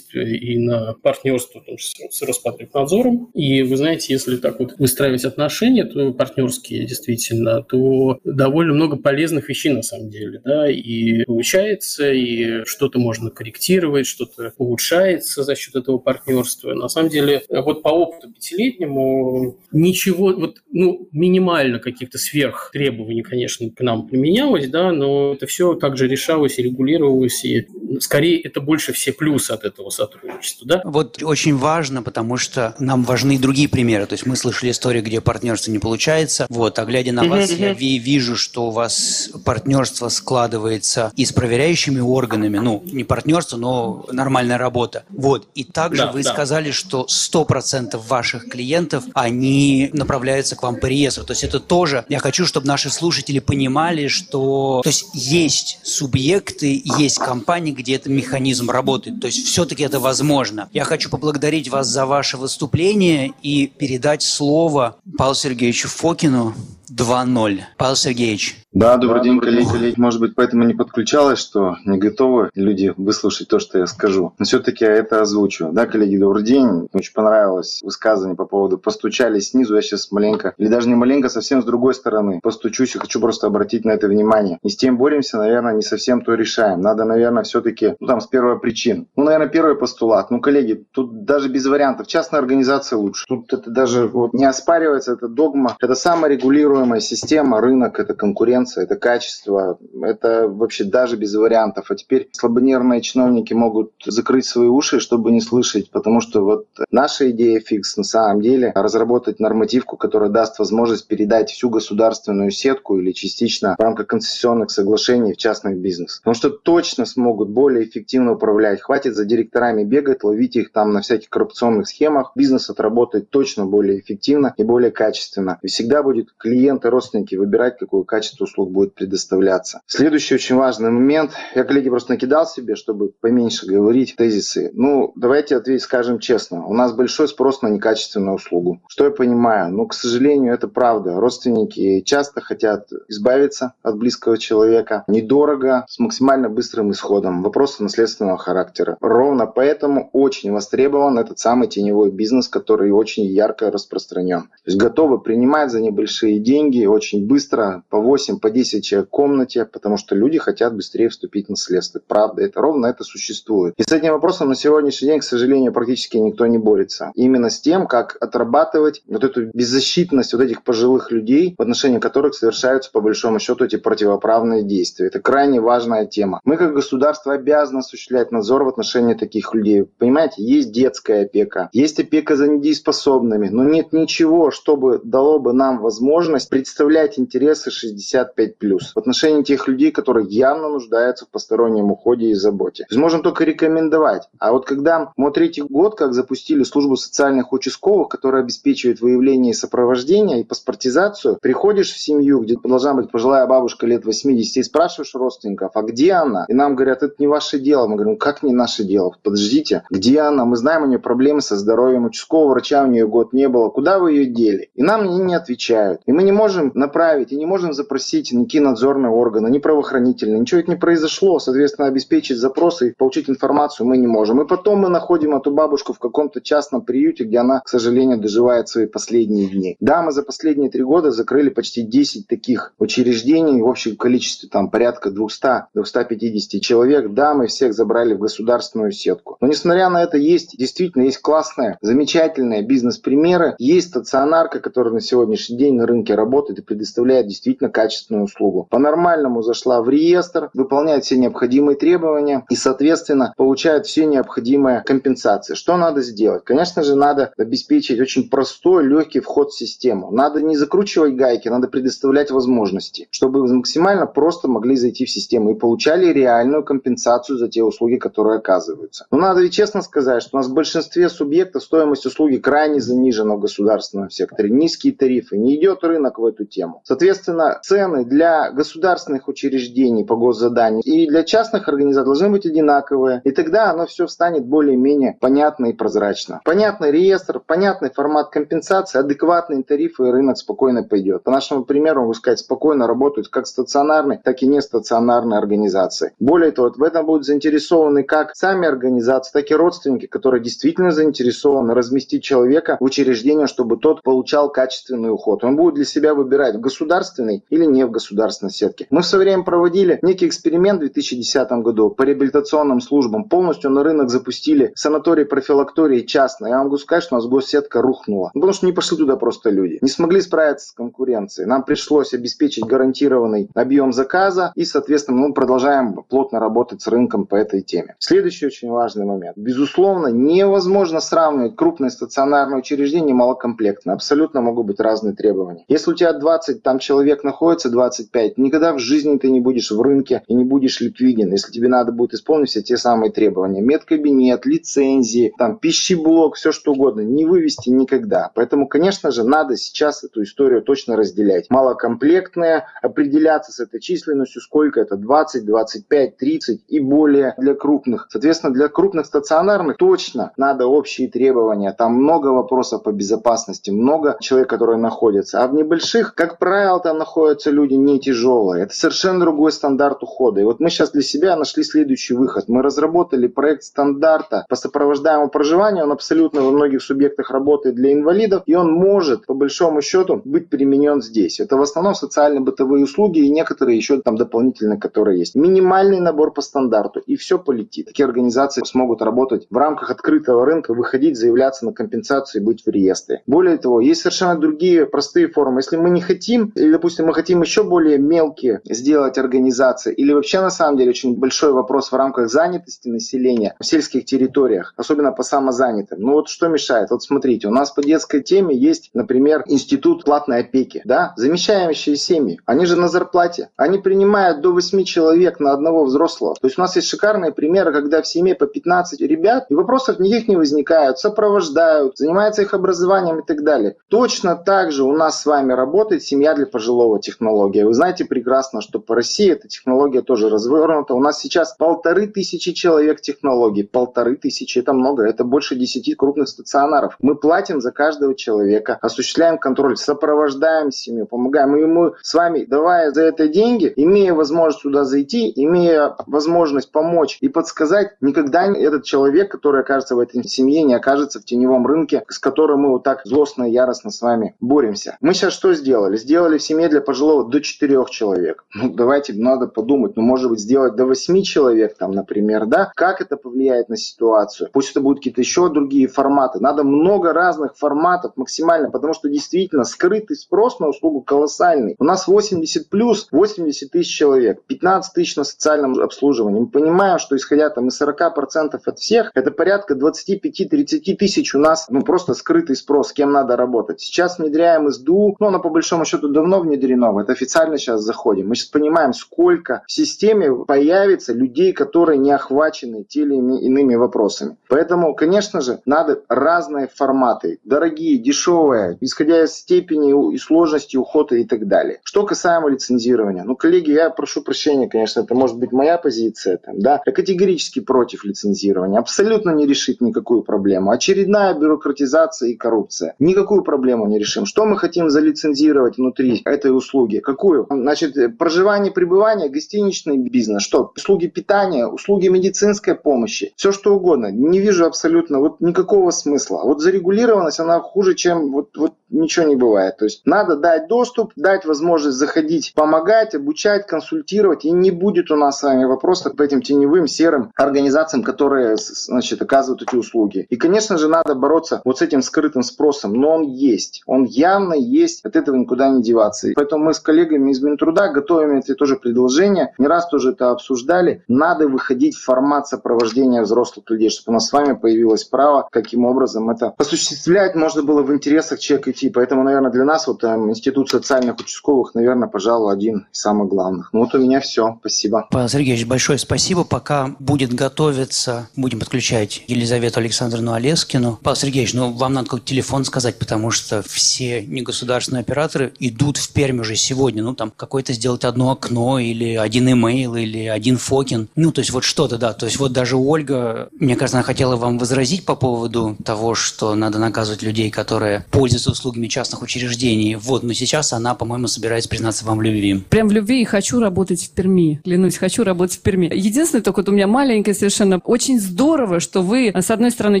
и на партнерство том числе, с Роспотребнадзором. И вы знаете, если так вот выстраивать отношения, то партнерские действительно, то довольно много полезных вещей на самом деле. Да, и получается, и что-то можно корректировать, что-то улучшается за счет этого партнерства. На самом деле, вот по опыту пятилетнему ничего, вот, ну, минимально каких-то сверх требований, конечно, к нам применялось, да, но это все также решалось и регулировалось, и скорее это больше все плюсы от этого сотрудничества. Да? Вот очень важно, потому что нам важны другие примеры. То есть мы слышали истории, где партнерство не получается. Вот, а глядя на вас, я вижу, что у вас партнерство складывается и с проверяющими органами. Ну, не партнерство, но нормальная работа. Вот. И также да, вы да. сказали, что 100% ваших клиентов, они направляются к вам по реестру. То есть это тоже, я хочу, чтобы наши слушатели понимали, что то есть есть субъекты, есть компании, где этот механизм работает. То есть все-таки это возможно. Я хочу поблагодарить вас за ваше выступление и передать слово Павлу Сергеевичу Фокину, 2-0. Павел Сергеевич. Да, добрый день, коллеги. коллеги. Может быть, поэтому не подключалось, что не готовы люди выслушать то, что я скажу. Но все-таки я это озвучу. Да, коллеги, добрый день. Очень понравилось высказывание по поводу постучали снизу. Я сейчас маленько, или даже не маленько, совсем с другой стороны постучусь и хочу просто обратить на это внимание. Не с тем боремся, наверное, не совсем то решаем. Надо, наверное, все-таки, ну там, с первой причин. Ну, наверное, первый постулат. Ну, коллеги, тут даже без вариантов. Частная организация лучше. Тут это даже вот не оспаривается, это догма. Это саморегулируемая регулируемая система, рынок, это конкуренция, это качество, это вообще даже без вариантов. А теперь слабонервные чиновники могут закрыть свои уши, чтобы не слышать, потому что вот наша идея фикс на самом деле разработать нормативку, которая даст возможность передать всю государственную сетку или частично в рамках концессионных соглашений в частный бизнес. Потому что точно смогут более эффективно управлять. Хватит за директорами бегать, ловить их там на всяких коррупционных схемах. Бизнес отработает точно более эффективно и более качественно. И всегда будет клиент клиенты, родственники выбирать, какое качество услуг будет предоставляться. Следующий очень важный момент. Я, коллеги, просто накидал себе, чтобы поменьше говорить тезисы. Ну, давайте ответить, скажем честно. У нас большой спрос на некачественную услугу. Что я понимаю? Ну, к сожалению, это правда. Родственники часто хотят избавиться от близкого человека. Недорого, с максимально быстрым исходом. Вопросы наследственного характера. Ровно поэтому очень востребован этот самый теневой бизнес, который очень ярко распространен. То есть готовы принимать за небольшие деньги деньги очень быстро, по 8, по 10 человек в комнате, потому что люди хотят быстрее вступить в наследство. Правда, это ровно это существует. И с этим вопросом на сегодняшний день, к сожалению, практически никто не борется. Именно с тем, как отрабатывать вот эту беззащитность вот этих пожилых людей, в отношении которых совершаются по большому счету эти противоправные действия. Это крайне важная тема. Мы как государство обязаны осуществлять надзор в отношении таких людей. Понимаете, есть детская опека, есть опека за недееспособными, но нет ничего, чтобы дало бы нам возможность представлять интересы 65+, в отношении тех людей, которые явно нуждаются в постороннем уходе и заботе. То есть можем только рекомендовать. А вот когда мы третий год, как запустили службу социальных участковых, которая обеспечивает выявление и сопровождение и паспортизацию, приходишь в семью, где должна быть пожилая бабушка лет 80, и спрашиваешь родственников, а где она? И нам говорят, это не ваше дело. Мы говорим, как не наше дело? Подождите, где она? Мы знаем, у нее проблемы со здоровьем, участкового врача у нее год не было. Куда вы ее дели? И нам не отвечают. И мы не можем направить и не можем запросить никакие надзорные органы, ни правоохранительные. Ничего это не произошло. Соответственно, обеспечить запросы и получить информацию мы не можем. И потом мы находим эту бабушку в каком-то частном приюте, где она, к сожалению, доживает свои последние дни. Да, мы за последние три года закрыли почти 10 таких учреждений в общем количестве там порядка 200-250 человек. Да, мы всех забрали в государственную сетку. Но несмотря на это, есть действительно есть классные, замечательные бизнес-примеры. Есть стационарка, которая на сегодняшний день на рынке работает и предоставляет действительно качественную услугу. По-нормальному зашла в реестр, выполняет все необходимые требования и, соответственно, получает все необходимые компенсации. Что надо сделать? Конечно же, надо обеспечить очень простой, легкий вход в систему. Надо не закручивать гайки, надо предоставлять возможности, чтобы максимально просто могли зайти в систему и получали реальную компенсацию за те услуги, которые оказываются. Но надо ведь честно сказать, что у нас в большинстве субъектов стоимость услуги крайне занижена в государственном секторе. Низкие тарифы, не идет рынок в эту тему. Соответственно, цены для государственных учреждений по госзаданию и для частных организаций должны быть одинаковые. И тогда оно все станет более-менее понятно и прозрачно. Понятный реестр, понятный формат компенсации, адекватные тарифы и рынок спокойно пойдет. По нашему примеру, могу сказать, спокойно работают как стационарные, так и нестационарные организации. Более того, в этом будут заинтересованы как сами организации, так и родственники, которые действительно заинтересованы разместить человека в учреждение, чтобы тот получал качественный уход. Он будет для себя выбирать в государственной или не в государственной сетке. Мы в свое время проводили некий эксперимент в 2010 году по реабилитационным службам. Полностью на рынок запустили санатории, профилактории частные. Я могу сказать, что у нас госсетка рухнула. Потому что не пошли туда просто люди. Не смогли справиться с конкуренцией. Нам пришлось обеспечить гарантированный объем заказа и, соответственно, мы продолжаем плотно работать с рынком по этой теме. Следующий очень важный момент. Безусловно, невозможно сравнивать крупные стационарные учреждения и малокомплектные. Абсолютно могут быть разные требования. Если у тебя 20 там человек находится, 25, никогда в жизни ты не будешь в рынке и не будешь ликвиден, если тебе надо будет исполнить все те самые требования. Медкабинет, лицензии, там, пищеблок, все что угодно. Не вывести никогда. Поэтому, конечно же, надо сейчас эту историю точно разделять. Малокомплектные, определяться с этой численностью, сколько это, 20, 25, 30 и более для крупных. Соответственно, для крупных стационарных точно надо общие требования. Там много вопросов по безопасности, много человек, которые находятся. А в небольших, как правило, там находятся люди не тяжелые. Это совершенно другой стандарт ухода. И вот мы сейчас для себя нашли следующий выход. Мы разработали проект стандарта по сопровождаемому проживанию. Он абсолютно во многих субъектах работает для инвалидов. И он может, по большому счету, быть применен здесь. Это в основном социально-бытовые услуги и некоторые еще там дополнительные, которые есть. Минимальный набор по стандарту. И все полетит. Такие организации смогут работать в рамках открытого рынка, выходить, заявляться на компенсацию и быть в реестре. Более того, есть совершенно другие простые формы. Если мы не хотим, или, допустим, мы хотим еще более мелкие сделать организации, или вообще на самом деле очень большой вопрос в рамках занятости населения в сельских территориях, особенно по самозанятым. Ну вот что мешает? Вот смотрите, у нас по детской теме есть, например, институт платной опеки, да, замещающие семьи, они же на зарплате, они принимают до 8 человек на одного взрослого. То есть у нас есть шикарные примеры, когда в семье по 15 ребят, и вопросов никаких не возникают, сопровождают, занимаются их образованием и так далее. Точно так же у нас с вами работает семья для пожилого технология. Вы знаете прекрасно, что по России эта технология тоже развернута. У нас сейчас полторы тысячи человек технологий. Полторы тысячи, это много, это больше десяти крупных стационаров. Мы платим за каждого человека, осуществляем контроль, сопровождаем семью, помогаем. Мы с вами, давая за это деньги, имея возможность туда зайти, имея возможность помочь и подсказать, никогда этот человек, который окажется в этой семье, не окажется в теневом рынке, с которым мы вот так злостно и яростно с вами боремся. Мы сейчас что сделали? Сделали в семье для пожилого до 4 человек. Ну, давайте, надо подумать, ну, может быть, сделать до 8 человек, там, например, да? Как это повлияет на ситуацию? Пусть это будут какие-то еще другие форматы. Надо много разных форматов максимально, потому что действительно скрытый спрос на услугу колоссальный. У нас 80 плюс, 80 тысяч человек, 15 тысяч на социальном обслуживании. Мы понимаем, что исходя там из 40% от всех, это порядка 25-30 тысяч у нас ну, просто скрытый спрос, с кем надо работать. Сейчас внедряем СДУ, но оно по большому счету давно внедрено, это официально сейчас заходим. Мы сейчас понимаем, сколько в системе появится людей, которые не охвачены теми или иными вопросами. Поэтому, конечно же, надо разные форматы, дорогие, дешевые, исходя из степени и сложности ухода и так далее. Что касаемо лицензирования, ну, коллеги, я прошу прощения, конечно, это может быть моя позиция, там, да, я категорически против лицензирования, абсолютно не решит никакую проблему. Очередная бюрократизация и коррупция. Никакую проблему не решим. Что мы хотим залицензировать внутри этой услуги? Какую? Значит, проживание, пребывание, гостиничный бизнес. Что? Услуги питания, услуги медицинской помощи. Все что угодно. Не вижу абсолютно вот никакого смысла. Вот зарегулированность, она хуже, чем вот, вот ничего не бывает. То есть надо дать доступ, дать возможность заходить, помогать, обучать, консультировать. И не будет у нас с вами вопроса по этим теневым, серым организациям, которые значит, оказывают эти услуги. И, конечно же, надо бороться вот с этим скрытым спросом. Но он есть. Он явно есть. От этого никуда не деваться. И поэтому мы с коллегами из Минтруда готовим эти тоже предложения. Не раз тоже это обсуждали. Надо выходить в формат сопровождения взрослых людей, чтобы у нас с вами появилось право, каким образом это осуществлять можно было в интересах человека и Поэтому, наверное, для нас вот там, институт социальных участковых, наверное, пожалуй, один из самых главных. Ну вот у меня все. Спасибо. Павел Сергеевич, большое спасибо. Пока будет готовиться, будем подключать Елизавету Александровну Олескину. Павел Сергеевич, ну вам надо какой-то телефон сказать, потому что все негосударственные операторы идут в Пермь уже сегодня. Ну там какое-то сделать одно окно или один имейл или один фокин. Ну то есть вот что-то, да. То есть вот даже Ольга, мне кажется, она хотела вам возразить по поводу того, что надо наказывать людей, которые пользуются услугами частных учреждений. Вот, но сейчас она, по-моему, собирается признаться вам в любви. Прям в любви и хочу работать в Перми. Клянусь, хочу работать в Перми. Единственное, только вот у меня маленькое совершенно. Очень здорово, что вы, с одной стороны,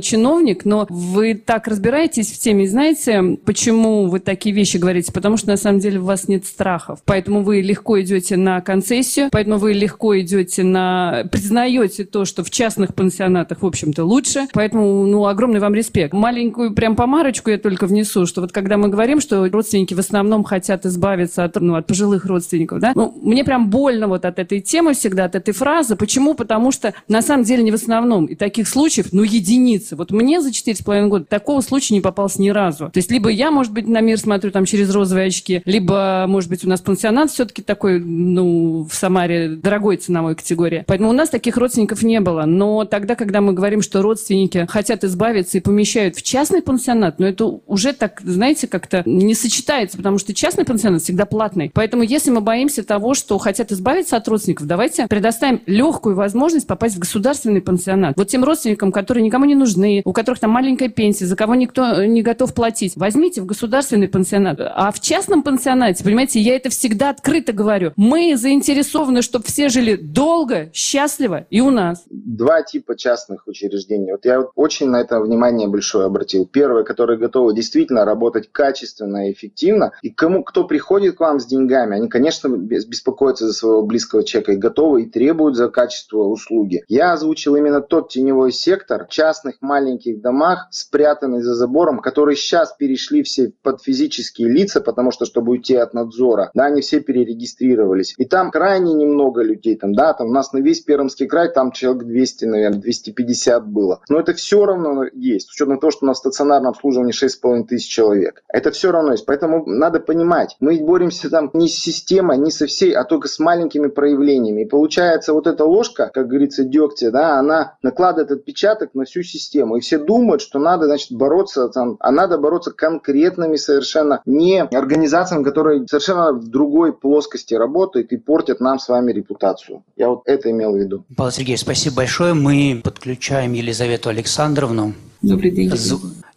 чиновник, но вы так разбираетесь в теме. И знаете, почему вы такие вещи говорите? Потому что, на самом деле, у вас нет страхов. Поэтому вы легко идете на концессию, поэтому вы легко идете на... признаете то, что в частных пансионатах, в общем-то, лучше. Поэтому, ну, огромный вам респект. Маленькую прям помарочку я только внесу, что вот когда мы говорим, что родственники в основном хотят избавиться от, ну, от пожилых родственников, да, ну, мне прям больно вот от этой темы всегда, от этой фразы. Почему? Потому что на самом деле не в основном. И таких случаев, ну, единицы. Вот мне за четыре с половиной года такого случая не попался ни разу. То есть либо я, может быть, на мир смотрю там через розовые очки, либо, может быть, у нас пансионат все-таки такой, ну, в Самаре дорогой ценовой категории. Поэтому у нас таких родственников не было. Но тогда, когда мы говорим, что родственники хотят избавиться и помещают в частный пансионат, ну, это уже так, знаете, как-то не сочетается, потому что частный пансионат всегда платный. Поэтому если мы боимся того, что хотят избавиться от родственников, давайте предоставим легкую возможность попасть в государственный пансионат. Вот тем родственникам, которые никому не нужны, у которых там маленькая пенсия, за кого никто не готов платить, возьмите в государственный пансионат. А в частном пансионате, понимаете, я это всегда открыто говорю, мы заинтересованы, чтобы все жили долго, счастливо и у нас. Два типа частных учреждений. Вот я очень на это внимание большое обратил. Первое, которые готовы действительно работать качественно и эффективно. И кому, кто приходит к вам с деньгами, они, конечно, беспокоятся за своего близкого человека и готовы и требуют за качество услуги. Я озвучил именно тот теневой сектор частных маленьких домах, спрятанный за забором, которые сейчас перешли все под физические лица, потому что, чтобы уйти от надзора, да, они все перерегистрировались. И там крайне немного людей, там, да, там у нас на весь Пермский край там человек 200, наверное, 250 было. Но это все равно есть, с учетом того, что у нас стационарное обслуживание 6,5 тысяч человек. Это все равно есть. Поэтому надо понимать, мы боремся там не с системой, не со всей, а только с маленькими проявлениями. И получается вот эта ложка, как говорится, дегтя, да, она накладывает отпечаток на всю систему. И все думают, что надо, значит, бороться там, а надо бороться конкретными совершенно не организациями, которые совершенно в другой плоскости работают и портят нам с вами репутацию. Я вот это имел в виду. Павел Сергеевич, спасибо большое. Мы подключаем Елизавету Александровну. Добрый день.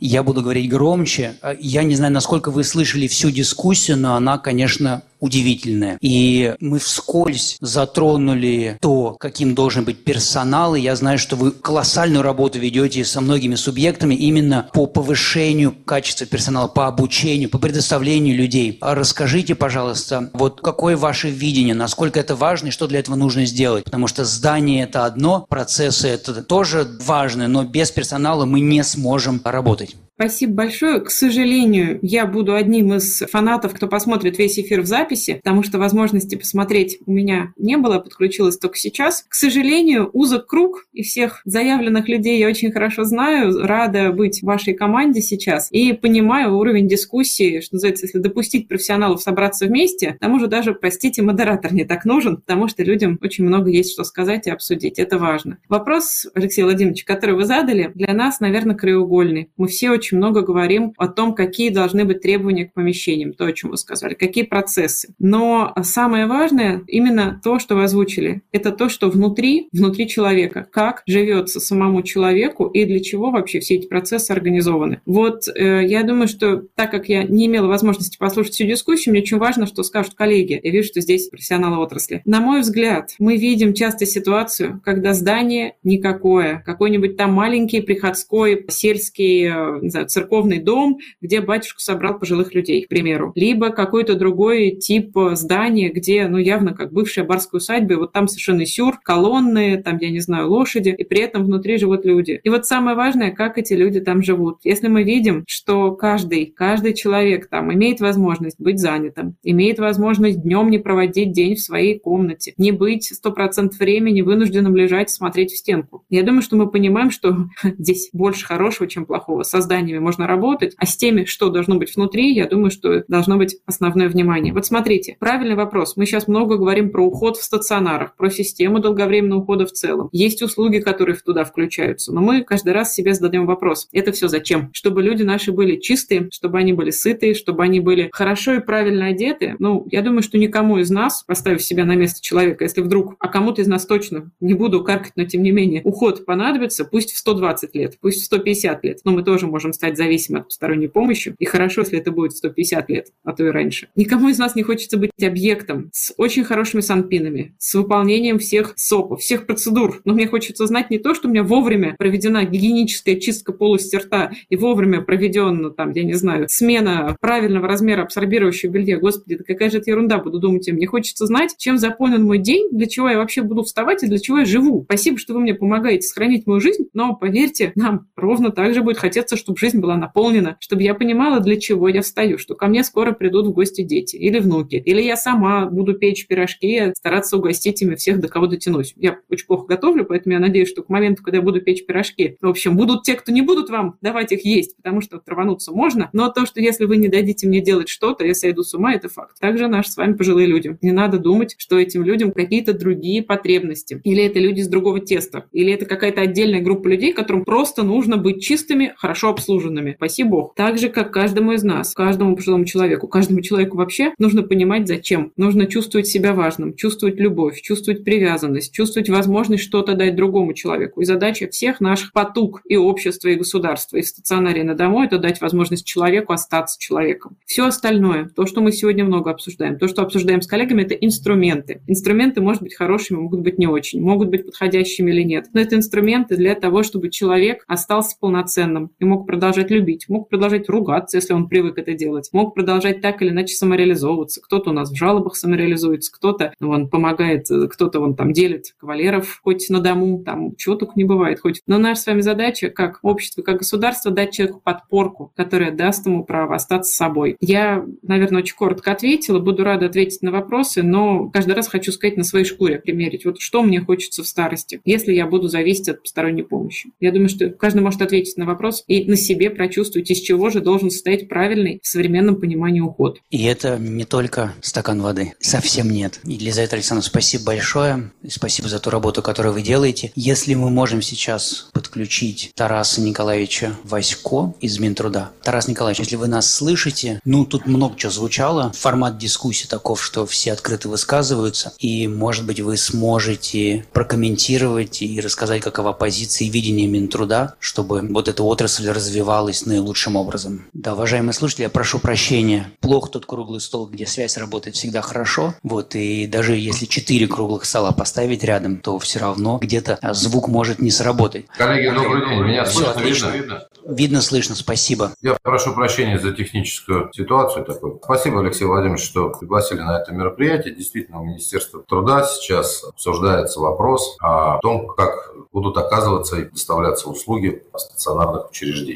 Я буду говорить громче. Я не знаю, насколько вы слышали всю дискуссию, но она, конечно, удивительная. И мы вскользь затронули то, каким должен быть персонал. И я знаю, что вы колоссальную работу ведете со многими субъектами именно по повышению качества персонала, по обучению, по предоставлению людей. А расскажите, пожалуйста, вот какое ваше видение, насколько это важно и что для этого нужно сделать? Потому что здание – это одно, процессы – это тоже важно, но без персонала мы не сможем работать. Спасибо большое. К сожалению, я буду одним из фанатов, кто посмотрит весь эфир в записи, потому что возможности посмотреть у меня не было, подключилась только сейчас. К сожалению, узок круг, и всех заявленных людей я очень хорошо знаю, рада быть в вашей команде сейчас, и понимаю уровень дискуссии, что называется, если допустить профессионалов собраться вместе, к тому же даже, простите, модератор не так нужен, потому что людям очень много есть что сказать и обсудить, это важно. Вопрос, Алексей Владимирович, который вы задали, для нас, наверное, краеугольный. Мы все очень очень много говорим о том, какие должны быть требования к помещениям, то, о чем вы сказали, какие процессы. Но самое важное именно то, что вы озвучили, это то, что внутри, внутри человека, как живется самому человеку и для чего вообще все эти процессы организованы. Вот э, я думаю, что так как я не имела возможности послушать всю дискуссию, мне очень важно, что скажут коллеги. Я вижу, что здесь профессионалы отрасли. На мой взгляд, мы видим часто ситуацию, когда здание никакое, какой-нибудь там маленький приходской сельский э, знаю, церковный дом, где батюшка собрал пожилых людей, к примеру. Либо какой-то другой тип здания, где, ну, явно как бывшая барская усадьба, и вот там совершенно сюр, колонны, там, я не знаю, лошади, и при этом внутри живут люди. И вот самое важное, как эти люди там живут. Если мы видим, что каждый, каждый человек там имеет возможность быть занятым, имеет возможность днем не проводить день в своей комнате, не быть сто процентов времени вынужденным лежать и смотреть в стенку. Я думаю, что мы понимаем, что здесь больше хорошего, чем плохого. С зданиями можно работать, а с теми, что должно быть внутри, я думаю, что должно быть основное внимание. Вот смотрите, правильный вопрос. Мы сейчас много говорим про уход в стационарах, про систему долговременного ухода в целом. Есть услуги, которые туда включаются, но мы каждый раз себе задаем вопрос. Это все зачем? Чтобы люди наши были чистые, чтобы они были сытые, чтобы они были хорошо и правильно одеты. Ну, я думаю, что никому из нас, поставив себя на место человека, если вдруг, а кому-то из нас точно, не буду каркать, но тем не менее, уход понадобится, пусть в 120 лет, пусть в 150 лет, но мы тоже можем стать зависимы от посторонней помощи. И хорошо, если это будет 150 лет, а то и раньше. Никому из нас не хочется быть объектом с очень хорошими санпинами, с выполнением всех СОПов, всех процедур. Но мне хочется знать не то, что у меня вовремя проведена гигиеническая чистка полости рта и вовремя проведена, там, я не знаю, смена правильного размера абсорбирующего белья. Господи, да какая же это ерунда, буду думать. Мне хочется знать, чем заполнен мой день, для чего я вообще буду вставать и для чего я живу. Спасибо, что вы мне помогаете сохранить мою жизнь, но поверьте, нам ровно так же будет хотеться, чтобы жизнь была наполнена, чтобы я понимала, для чего я встаю, что ко мне скоро придут в гости дети или внуки, или я сама буду печь пирожки, стараться угостить ими всех, до кого дотянусь. Я очень плохо готовлю, поэтому я надеюсь, что к моменту, когда я буду печь пирожки, в общем, будут те, кто не будут вам давать их есть, потому что травануться можно, но то, что если вы не дадите мне делать что-то, я сойду с ума, это факт. Также наши с вами пожилые люди. Не надо думать, что этим людям какие-то другие потребности, или это люди с другого теста, или это какая-то отдельная группа людей, которым просто нужно быть чистыми, хорошо обслуженными. Спасибо Бог. Так же, как каждому из нас, каждому пожилому человеку, каждому человеку вообще нужно понимать, зачем. Нужно чувствовать себя важным, чувствовать любовь, чувствовать привязанность, чувствовать возможность что-то дать другому человеку. И задача всех наших потуг и общества, и государства, и в стационаре на дому – это дать возможность человеку остаться человеком. Все остальное, то, что мы сегодня много обсуждаем, то, что обсуждаем с коллегами, это инструменты. Инструменты, может быть, хорошими, могут быть не очень, могут быть подходящими или нет. Но это инструменты для того, чтобы человек остался полноценным и мог продолжать любить, мог продолжать ругаться, если он привык это делать, мог продолжать так или иначе самореализовываться. Кто-то у нас в жалобах самореализуется, кто-то он помогает, кто-то он там делит кавалеров хоть на дому, там чего только не бывает хоть. Но наша с вами задача, как общество, как государство, дать человеку подпорку, которая даст ему право остаться собой. Я, наверное, очень коротко ответила, буду рада ответить на вопросы, но каждый раз хочу сказать на своей шкуре, примерить, вот что мне хочется в старости, если я буду зависеть от посторонней помощи. Я думаю, что каждый может ответить на вопрос и на себе прочувствовать, из чего же должен состоять правильный в современном понимании уход. И это не только стакан воды, совсем нет. И Елизавета Александровна, спасибо большое, спасибо за ту работу, которую вы делаете. Если мы можем сейчас подключить Тараса Николаевича Васько из Минтруда. Тарас Николаевич, если вы нас слышите, ну, тут много чего звучало. Формат дискуссии таков, что все открыто высказываются, и, может быть, вы сможете прокомментировать и рассказать, какова позиция и видение Минтруда, чтобы вот эта отрасль развивалась наилучшим образом. Да, уважаемые слушатели, я прошу прощения. Плохо тот круглый стол, где связь работает всегда хорошо. Вот, и даже если четыре круглых стола поставить рядом, то все равно где-то звук может не сработать. Коллеги, добрый день. Меня Все слышно, отлично. видно? Видно, слышно, спасибо. Я прошу прощения за техническую ситуацию такую. Спасибо, Алексей Владимирович, что пригласили на это мероприятие. Действительно, у Министерства труда сейчас обсуждается вопрос о том, как будут оказываться и доставляться услуги стационарных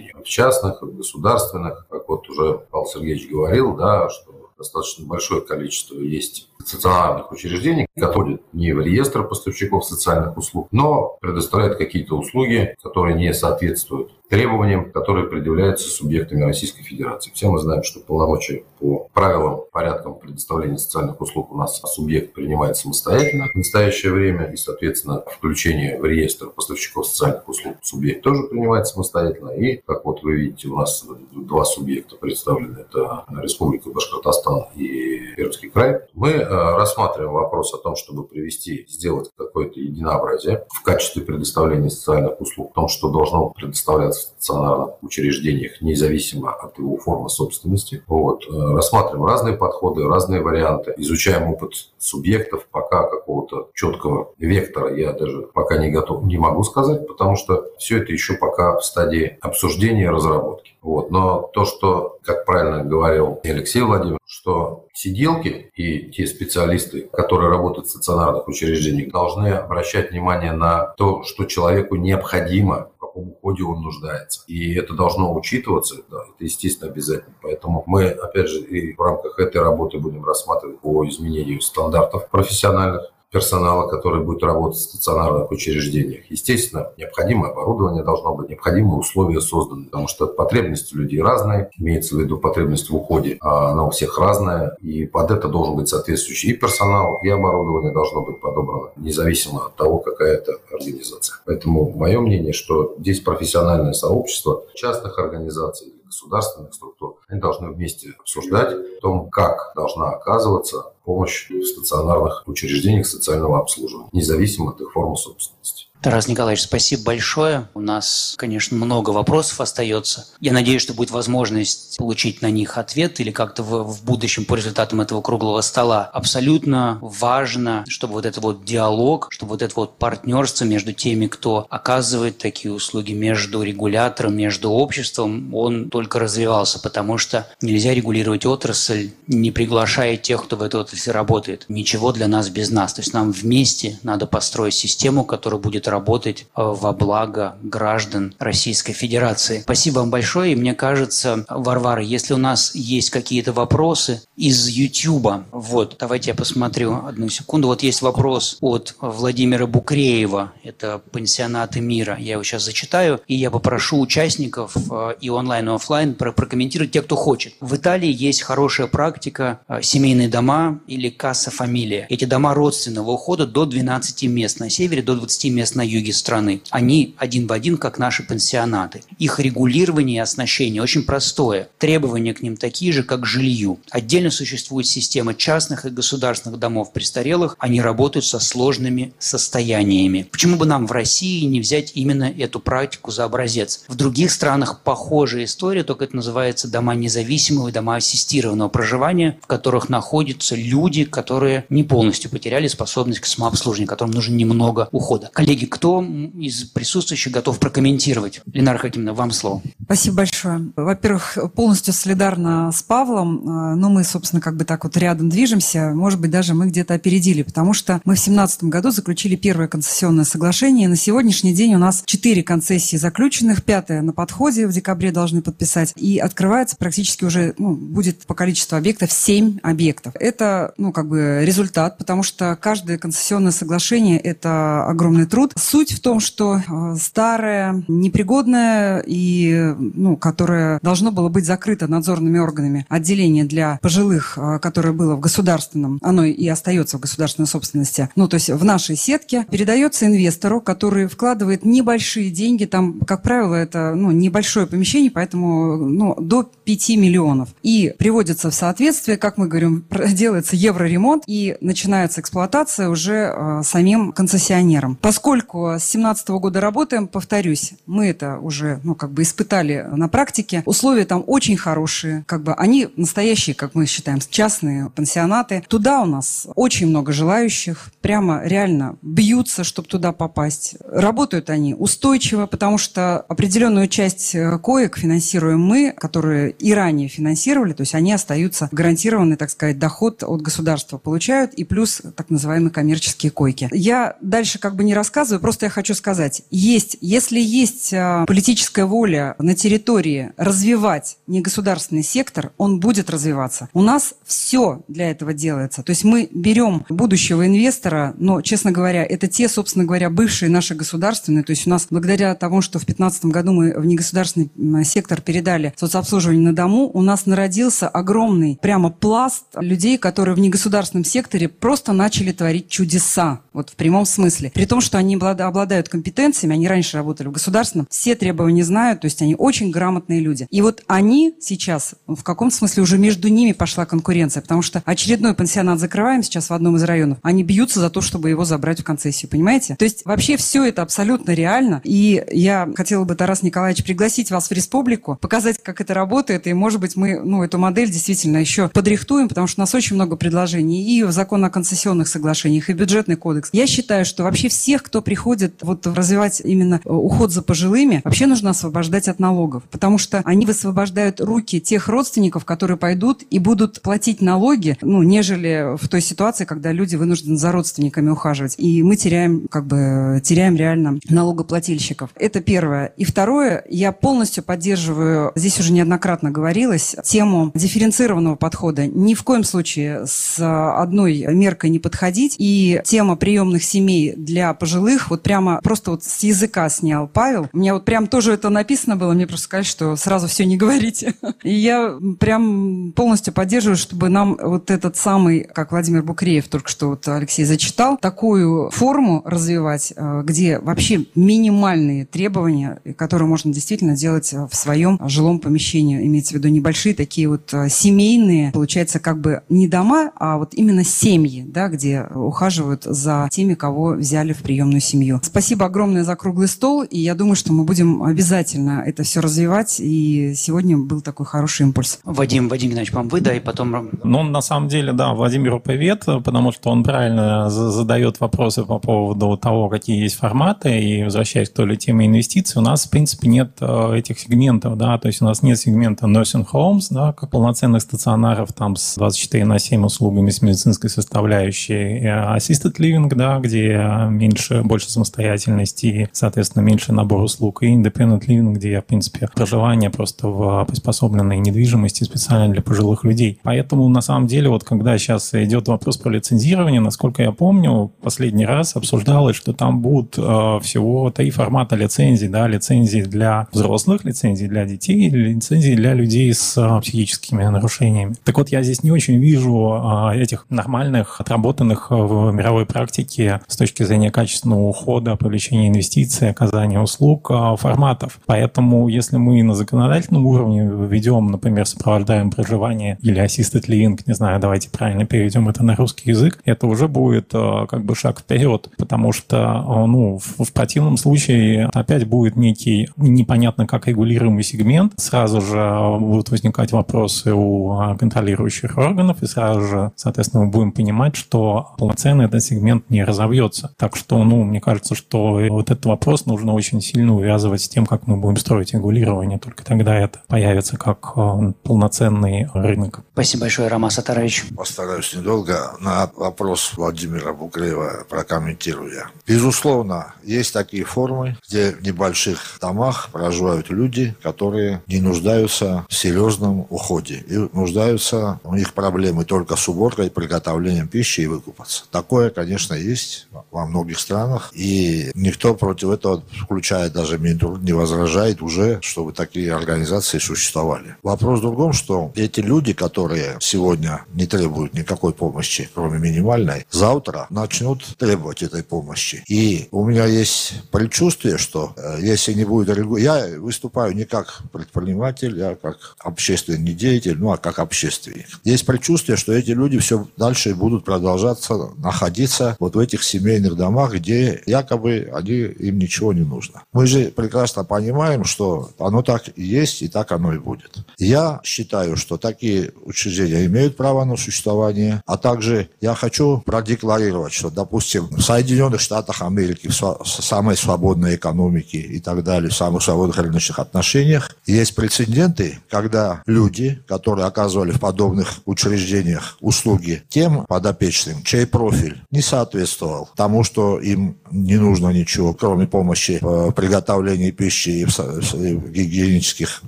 учреждениях. В частных, в государственных, как вот уже Павел Сергеевич говорил, да, что достаточно большое количество есть стационарных учреждений, которые не в реестр поставщиков социальных услуг, но предоставляют какие-то услуги, которые не соответствуют требованиям, которые предъявляются субъектами Российской Федерации. Все мы знаем, что полномочия по правилам, порядкам предоставления социальных услуг у нас субъект принимает самостоятельно в настоящее время, и, соответственно, включение в реестр поставщиков социальных услуг субъект тоже принимает самостоятельно. И, как вот вы видите, у нас два субъекта представлены, это Республика Башкортостан и Пермский край. Мы э, рассматриваем вопрос о том, чтобы привести, сделать какое-то единообразие в качестве предоставления социальных услуг, в том, что должно предоставляться в стационарных учреждениях, независимо от его формы собственности. Вот. Э, рассматриваем разные подходы, разные варианты, изучаем опыт субъектов, пока какого-то четкого вектора я даже пока не готов, не могу сказать, потому что все это еще пока в стадии обсуждения и разработки. Вот. Но то, что, как правильно говорил Алексей Владимирович, что сиделки и те специалисты, которые работают в стационарных учреждениях, должны обращать внимание на то, что человеку необходимо каком уходе он нуждается. И это должно учитываться, да, это естественно обязательно. Поэтому мы, опять же, и в рамках этой работы будем рассматривать по изменению стандартов профессиональных персонала, который будет работать в стационарных учреждениях. Естественно, необходимое оборудование должно быть, необходимые условия созданы, потому что потребности людей разные, имеется в виду потребность в уходе, а она у всех разная, и под это должен быть соответствующий и персонал, и оборудование должно быть подобрано, независимо от того, какая это организация. Поэтому мое мнение, что здесь профессиональное сообщество частных организаций, государственных структур, они должны вместе обсуждать о том, как должна оказываться помощь в стационарных учреждениях социального обслуживания, независимо от их формы собственности. Тарас Николаевич, спасибо большое. У нас, конечно, много вопросов остается. Я надеюсь, что будет возможность получить на них ответ или как-то в, в будущем по результатам этого круглого стола. Абсолютно важно, чтобы вот этот вот диалог, чтобы вот это вот партнерство между теми, кто оказывает такие услуги, между регулятором, между обществом, он только развивался, потому что нельзя регулировать отрасль, не приглашая тех, кто в этой отрасли работает. Ничего для нас без нас. То есть нам вместе надо построить систему, которая будет работать э, во благо граждан Российской Федерации. Спасибо вам большое. И мне кажется, Варвара, если у нас есть какие-то вопросы из YouTube, вот, давайте я посмотрю одну секунду. Вот есть вопрос от Владимира Букреева, это пансионаты мира. Я его сейчас зачитаю, и я попрошу участников э, и онлайн, и офлайн прокомментировать те, кто хочет. В Италии есть хорошая практика э, семейные дома или касса-фамилия. Эти дома родственного ухода до 12 мест, на севере до 20 мест на юге страны. Они один в один, как наши пансионаты. Их регулирование и оснащение очень простое. Требования к ним такие же, как к жилью. Отдельно существует система частных и государственных домов престарелых. Они работают со сложными состояниями. Почему бы нам в России не взять именно эту практику за образец? В других странах похожая история, только это называется дома независимого и дома ассистированного проживания, в которых находятся люди, которые не полностью потеряли способность к самообслуживанию, которым нужно немного ухода. Коллеги, кто из присутствующих готов прокомментировать? Ленара Хакимовна, вам слово. Спасибо большое. Во-первых, полностью солидарна с Павлом, а, но мы, собственно, как бы так вот рядом движемся. Может быть, даже мы где-то опередили, потому что мы в 2017 году заключили первое концессионное соглашение. И на сегодняшний день у нас четыре концессии заключенных, пятая на подходе в декабре должны подписать. И открывается практически уже, ну, будет по количеству объектов 7 объектов. Это, ну, как бы результат, потому что каждое концессионное соглашение – это огромный труд. Суть в том, что э, старое, непригодное и, ну, которое должно было быть закрыто надзорными органами отделение для пожилых, э, которое было в государственном, оно и остается в государственной собственности, ну, то есть в нашей сетке, передается инвестору, который вкладывает небольшие деньги, там, как правило, это, ну, небольшое помещение, поэтому, ну, до 5 миллионов. И приводится в соответствие, как мы говорим, делается евроремонт, и начинается эксплуатация уже э, самим концессионером. Поскольку с 2017 года работаем, повторюсь, мы это уже, ну, как бы испытали на практике. Условия там очень хорошие, как бы они настоящие, как мы считаем, частные пансионаты. Туда у нас очень много желающих, прямо реально бьются, чтобы туда попасть. Работают они устойчиво, потому что определенную часть э, коек финансируем мы, которые и ранее финансировали, то есть они остаются гарантированный, так сказать, доход от государства получают, и плюс так называемые коммерческие койки. Я дальше как бы не рассказываю, просто я хочу сказать, есть, если есть а, политическая воля на территории развивать негосударственный сектор, он будет развиваться. У нас все для этого делается. То есть мы берем будущего инвестора, но, честно говоря, это те, собственно говоря, бывшие наши государственные. То есть у нас благодаря тому, что в 2015 году мы в негосударственный сектор передали соцобслуживание на дому, у нас народился огромный прямо пласт людей, которые в негосударственном секторе просто начали творить чудеса. Вот в прямом смысле. При том, что они обладают компетенциями, они раньше работали в государственном, все требования знают, то есть они очень грамотные люди. И вот они сейчас, в каком смысле уже между ними пошла конкуренция, потому что очередной пансионат закрываем сейчас в одном из районов, они бьются за то, чтобы его забрать в концессию, понимаете? То есть вообще все это абсолютно реально, и я хотела бы, Тарас Николаевич, пригласить вас в республику, показать, как это работает, и, может быть, мы ну, эту модель действительно еще подрихтуем, потому что у нас очень много предложений и закон о концессионных соглашениях, и бюджетный кодекс. Я считаю, что вообще всех, кто приходит вот развивать именно уход за пожилыми, вообще нужно освобождать от налогов, потому что они высвобождают руки тех родственников, которые пойдут и будут платить налоги, ну, нежели в той ситуации, когда люди вынуждены за родственниками ухаживать. И мы теряем, как бы, теряем реально налогоплательщиков. Это первое. И второе, я полностью поддерживаю, здесь уже неоднократно говорилось, тему дифференцированного подхода. Ни в коем случае с одной меркой не подходить. И тема приемных семей для пожилых, вот прямо просто вот с языка снял Павел. У меня вот прям тоже это написано было, мне просто сказали, что сразу все не говорите. И я прям полностью поддерживаю, чтобы нам вот этот самый, как Владимир Букреев только что вот Алексей зачитал, такую форму развивать, э, где вообще минимальные требования, которые можно действительно делать в своем жилом помещении, имеется в виду небольшие такие вот э, семейные, получается как бы не дома, а вот именно семьи, да, где ухаживают за теми, кого взяли в приемную семью. Спасибо огромное за круглый стол, и я думаю, что мы будем обязательно это все развивать, и сегодня был такой хороший импульс. Вадим, Вадим Геннадьевич, вам вы, да, и потом... Ну, на самом деле, да, Владимиру привет, потому что он правильно задает вопросы по поводу того, какие есть форматы, и возвращаясь к той ли теме инвестиций, у нас, в принципе, нет э, этих сегментов, да, то есть у нас нет сегмента nursing homes, да, как полноценных стационаров там с 24 на 7 услугами с медицинской составляющей, assisted living, да, где меньше, больше самостоятельности и, соответственно, меньше набор услуг, и independent living, где, в принципе, проживание просто в приспособленной недвижимости специально для пожилых людей. Поэтому, на самом деле, вот когда сейчас идет вопрос про лицензирование, насколько я помню, последний раз обсуждалось, что там будут э, всего три формата лицензий, да, лицензии для взрослых, лицензии для детей, лицензии для людей с э, психическими нарушениями. Так вот, я здесь не очень вижу э, этих нормальных, отработанных в мировой практике с точки зрения качественного ухода, привлечения инвестиций, оказания услуг э, форматов. Поэтому, если мы на законодательном уровне введем, например, сопровождаем проживание или assisted living, не знаю, давайте правильно переведем это на русский язык, это уже будет э, как бы шаг вперед, потому что, э, ну, в противном случае опять будет некий непонятно как регулируемый сегмент, сразу же будут возникать вопросы у контролирующих органов, и сразу же, соответственно, мы будем понимать, что полноценно этот сегмент не разовьется. Так что, ну, мне кажется, что вот этот вопрос нужно очень сильно увязывать с тем, как мы будем строить регулирование. Только тогда это появится как э, полноценный рынок. Спасибо большое, Роман Сатарович. Постараюсь недолго. На вопрос Владимира Букреева прокомментирую я. Безусловно, есть такие формы, где в небольших домах проживают люди, которые не нуждаются в серьезном уходе. И нуждаются, у них проблемы только с уборкой, приготовлением пищи и выкупаться. Такое, конечно, есть во многих странах. И никто против этого, включая даже Минтруд, не возражает уже, чтобы такие организации существовали. Вопрос в другом, что эти люди, которые сегодня не требуют никакой помощи, кроме минимальной, завтра начнут требовать этой помощи. И у меня есть предчувствие, что э, если не будет. Я выступаю не как предприниматель, я как общественный деятель, ну а как общественник. Есть предчувствие, что эти люди все дальше будут продолжаться находиться вот в этих семейных домах, где якобы они, им ничего не нужно. Мы же прекрасно понимаем, что оно так и есть, и так оно и будет. Я считаю, что такие учреждения имеют право на существование, а также я хочу продекларировать, что, допустим, в Соединенных Штатах Америки, в самой свободной экономике и так далее, в самых свободных рыночных отношениях, есть прецеденты, когда люди, которые оказывали в подобных учреждениях услуги тем подопечным, чей профиль не соответствовал тому, что им не нужно ничего, кроме помощи в приготовлении пищи и в гигиенических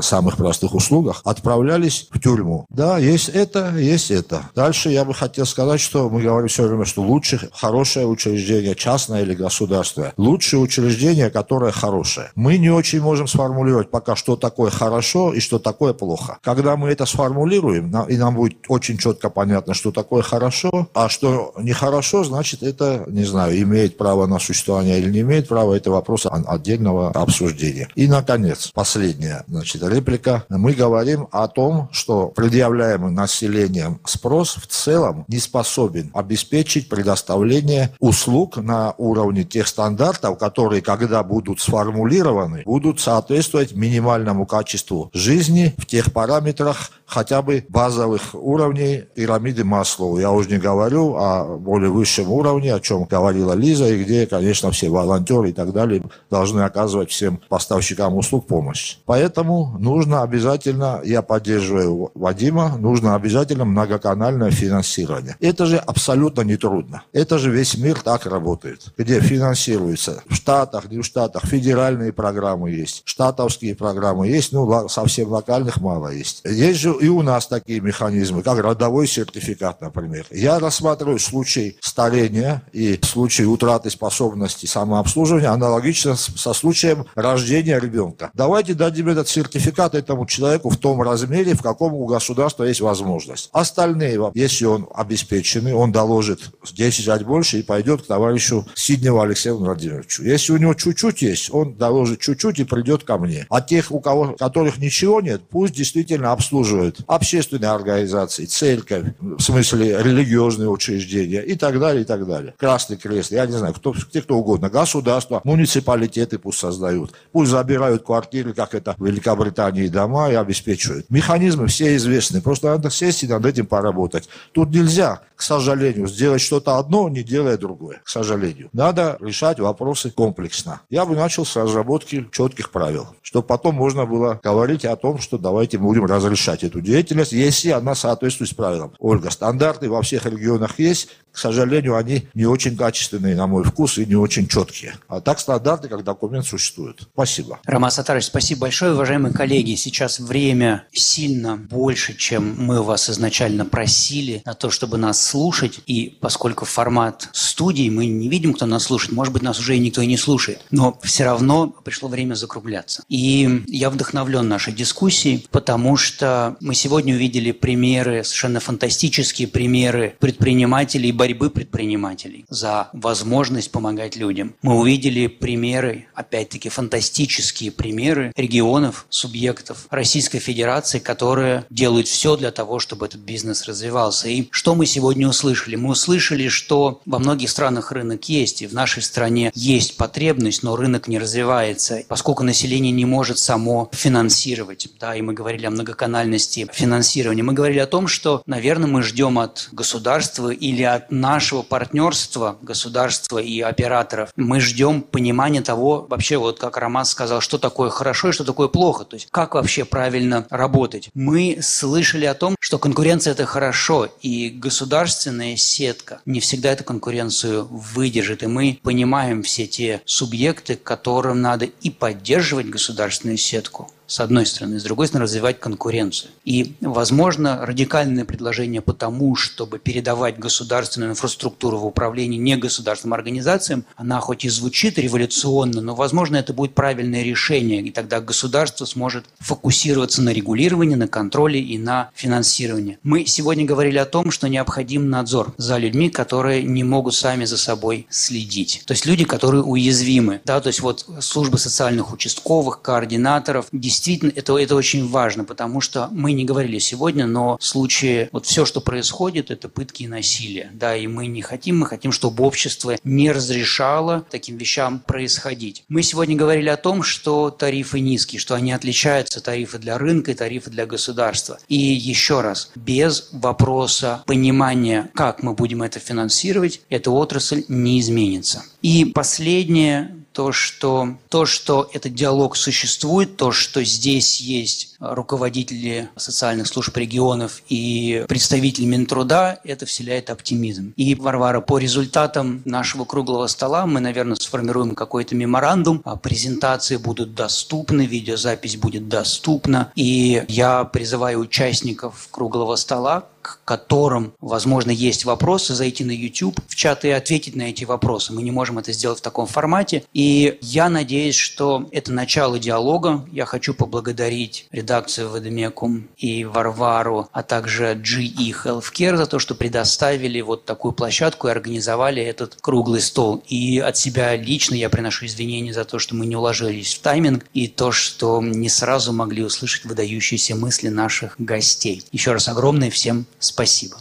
самых простых услугах, отправлялись в тюрьму. Да, есть это, есть это. Дальше я бы хотел сказать, что мы говорим все время, что лучше хорошее учреждение, частное или государственное. Лучшее учреждение, которое хорошее. Мы не очень можем сформулировать пока, что такое хорошо и что такое плохо. Когда мы это сформулируем, и нам будет очень четко понятно, что такое хорошо, а что нехорошо, значит, это, не знаю, имеет право на существование или не имеет права, это вопрос отдельного обсуждения. И, наконец, последняя значит, реплика. Мы говорим о том, что предъявляемый населением спрос в целом не способен обеспечить предоставление услуг на уровне тех стандартов, которые, когда будут сформулированы, будут соответствовать минимальному качеству жизни в тех параметрах, хотя бы базовых уровней пирамиды Маслоу. Я уже не говорю о более высшем уровне, о чем говорила Лиза, и где, конечно, все волонтеры и так далее должны оказывать всем поставщикам услуг помощь. Поэтому нужно обязательно, я поддерживаю Вадима, нужно обязательно многоканальное финансирование. Это же абсолютно нетрудно. Это же весь мир так работает, где финансируется в Штатах, не в Штатах, федеральные программы есть, штатовские программы есть, ну, совсем локальных мало есть. Есть же и у нас такие механизмы, как родовой сертификат, например. Я рассматриваю случай старения и случай утраты способности самообслуживания аналогично со случаем рождения ребенка. Давайте дадим этот сертификат этому человеку в том размере, в каком у государства есть возможность. Остальные, если он обеспеченный, он доложит 10 лет больше и пойдет к товарищу Сидневу Алексею Владимировичу. Если у него чуть-чуть есть, он доложит чуть-чуть и придет ко мне. А тех, у кого, которых ничего нет, пусть действительно обслуживают делают общественные организации, церковь, в смысле религиозные учреждения и так далее, и так далее. Красный крест, я не знаю, кто, кто, кто угодно, государство, муниципалитеты пусть создают, пусть забирают квартиры, как это в Великобритании, дома и обеспечивают. Механизмы все известны, просто надо сесть и над этим поработать. Тут нельзя, к сожалению, сделать что-то одно, не делая другое, к сожалению. Надо решать вопросы комплексно. Я бы начал с разработки четких правил, чтобы потом можно было говорить о том, что давайте будем разрешать эту деятельность, если она соответствует правилам. Ольга, стандарты во всех регионах есть, к сожалению, они не очень качественные, на мой вкус, и не очень четкие. А так стандарты как документ существуют. Спасибо. Роман Сатарович, спасибо большое. Уважаемые коллеги, сейчас время сильно больше, чем мы вас изначально просили на то, чтобы нас слушать. И поскольку формат студии, мы не видим, кто нас слушает, может быть, нас уже и никто и не слушает. Но все равно пришло время закругляться. И я вдохновлен нашей дискуссией, потому что мы сегодня увидели примеры, совершенно фантастические примеры предпринимателей борьбы предпринимателей за возможность помогать людям. Мы увидели примеры, опять-таки фантастические примеры регионов, субъектов Российской Федерации, которые делают все для того, чтобы этот бизнес развивался. И что мы сегодня услышали? Мы услышали, что во многих странах рынок есть, и в нашей стране есть потребность, но рынок не развивается, поскольку население не может само финансировать. Да, и мы говорили о многоканальности финансирования. Мы говорили о том, что, наверное, мы ждем от государства или от нашего партнерства государства и операторов. Мы ждем понимания того, вообще вот как Роман сказал, что такое хорошо и что такое плохо, то есть как вообще правильно работать. Мы слышали о том, что конкуренция – это хорошо, и государственная сетка не всегда эту конкуренцию выдержит, и мы понимаем все те субъекты, которым надо и поддерживать государственную сетку, с одной стороны, с другой стороны, развивать конкуренцию. И, возможно, радикальное предложение по тому, чтобы передавать государственную инфраструктуру в управление негосударственным организациям, она хоть и звучит революционно, но, возможно, это будет правильное решение, и тогда государство сможет фокусироваться на регулировании, на контроле и на финансировании. Мы сегодня говорили о том, что необходим надзор за людьми, которые не могут сами за собой следить. То есть люди, которые уязвимы. Да, то есть вот службы социальных участковых, координаторов, действительно это, это очень важно, потому что мы не говорили сегодня, но в случае вот все, что происходит, это пытки и насилие. Да, и мы не хотим, мы хотим, чтобы общество не разрешало таким вещам происходить. Мы сегодня говорили о том, что тарифы низкие, что они отличаются, тарифы для рынка и тарифы для государства. И еще раз, без вопроса понимания, как мы будем это финансировать, эта отрасль не изменится. И последнее, то, что то, что этот диалог существует, то, что здесь есть руководители социальных служб регионов и представители Минтруда, это вселяет оптимизм. И, Варвара, по результатам нашего круглого стола мы, наверное, сформируем какой-то меморандум, а презентации будут доступны, видеозапись будет доступна. И я призываю участников круглого стола к которым, возможно, есть вопросы, зайти на YouTube в чат и ответить на эти вопросы. Мы не можем это сделать в таком формате. И я надеюсь, что это начало диалога. Я хочу поблагодарить редакцию Ведомекум и Варвару, а также GE Healthcare за то, что предоставили вот такую площадку и организовали этот круглый стол. И от себя лично я приношу извинения за то, что мы не уложились в тайминг и то, что не сразу могли услышать выдающиеся мысли наших гостей. Еще раз огромное всем Спасибо.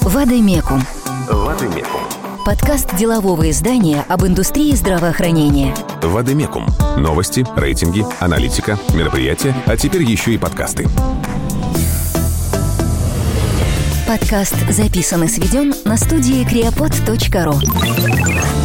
Вадимекум. Вадимекум. Подкаст делового издания об индустрии здравоохранения. Вадимекум. Новости, рейтинги, аналитика, мероприятия, а теперь еще и подкасты. Подкаст записан и сведен на студии creapod.ru.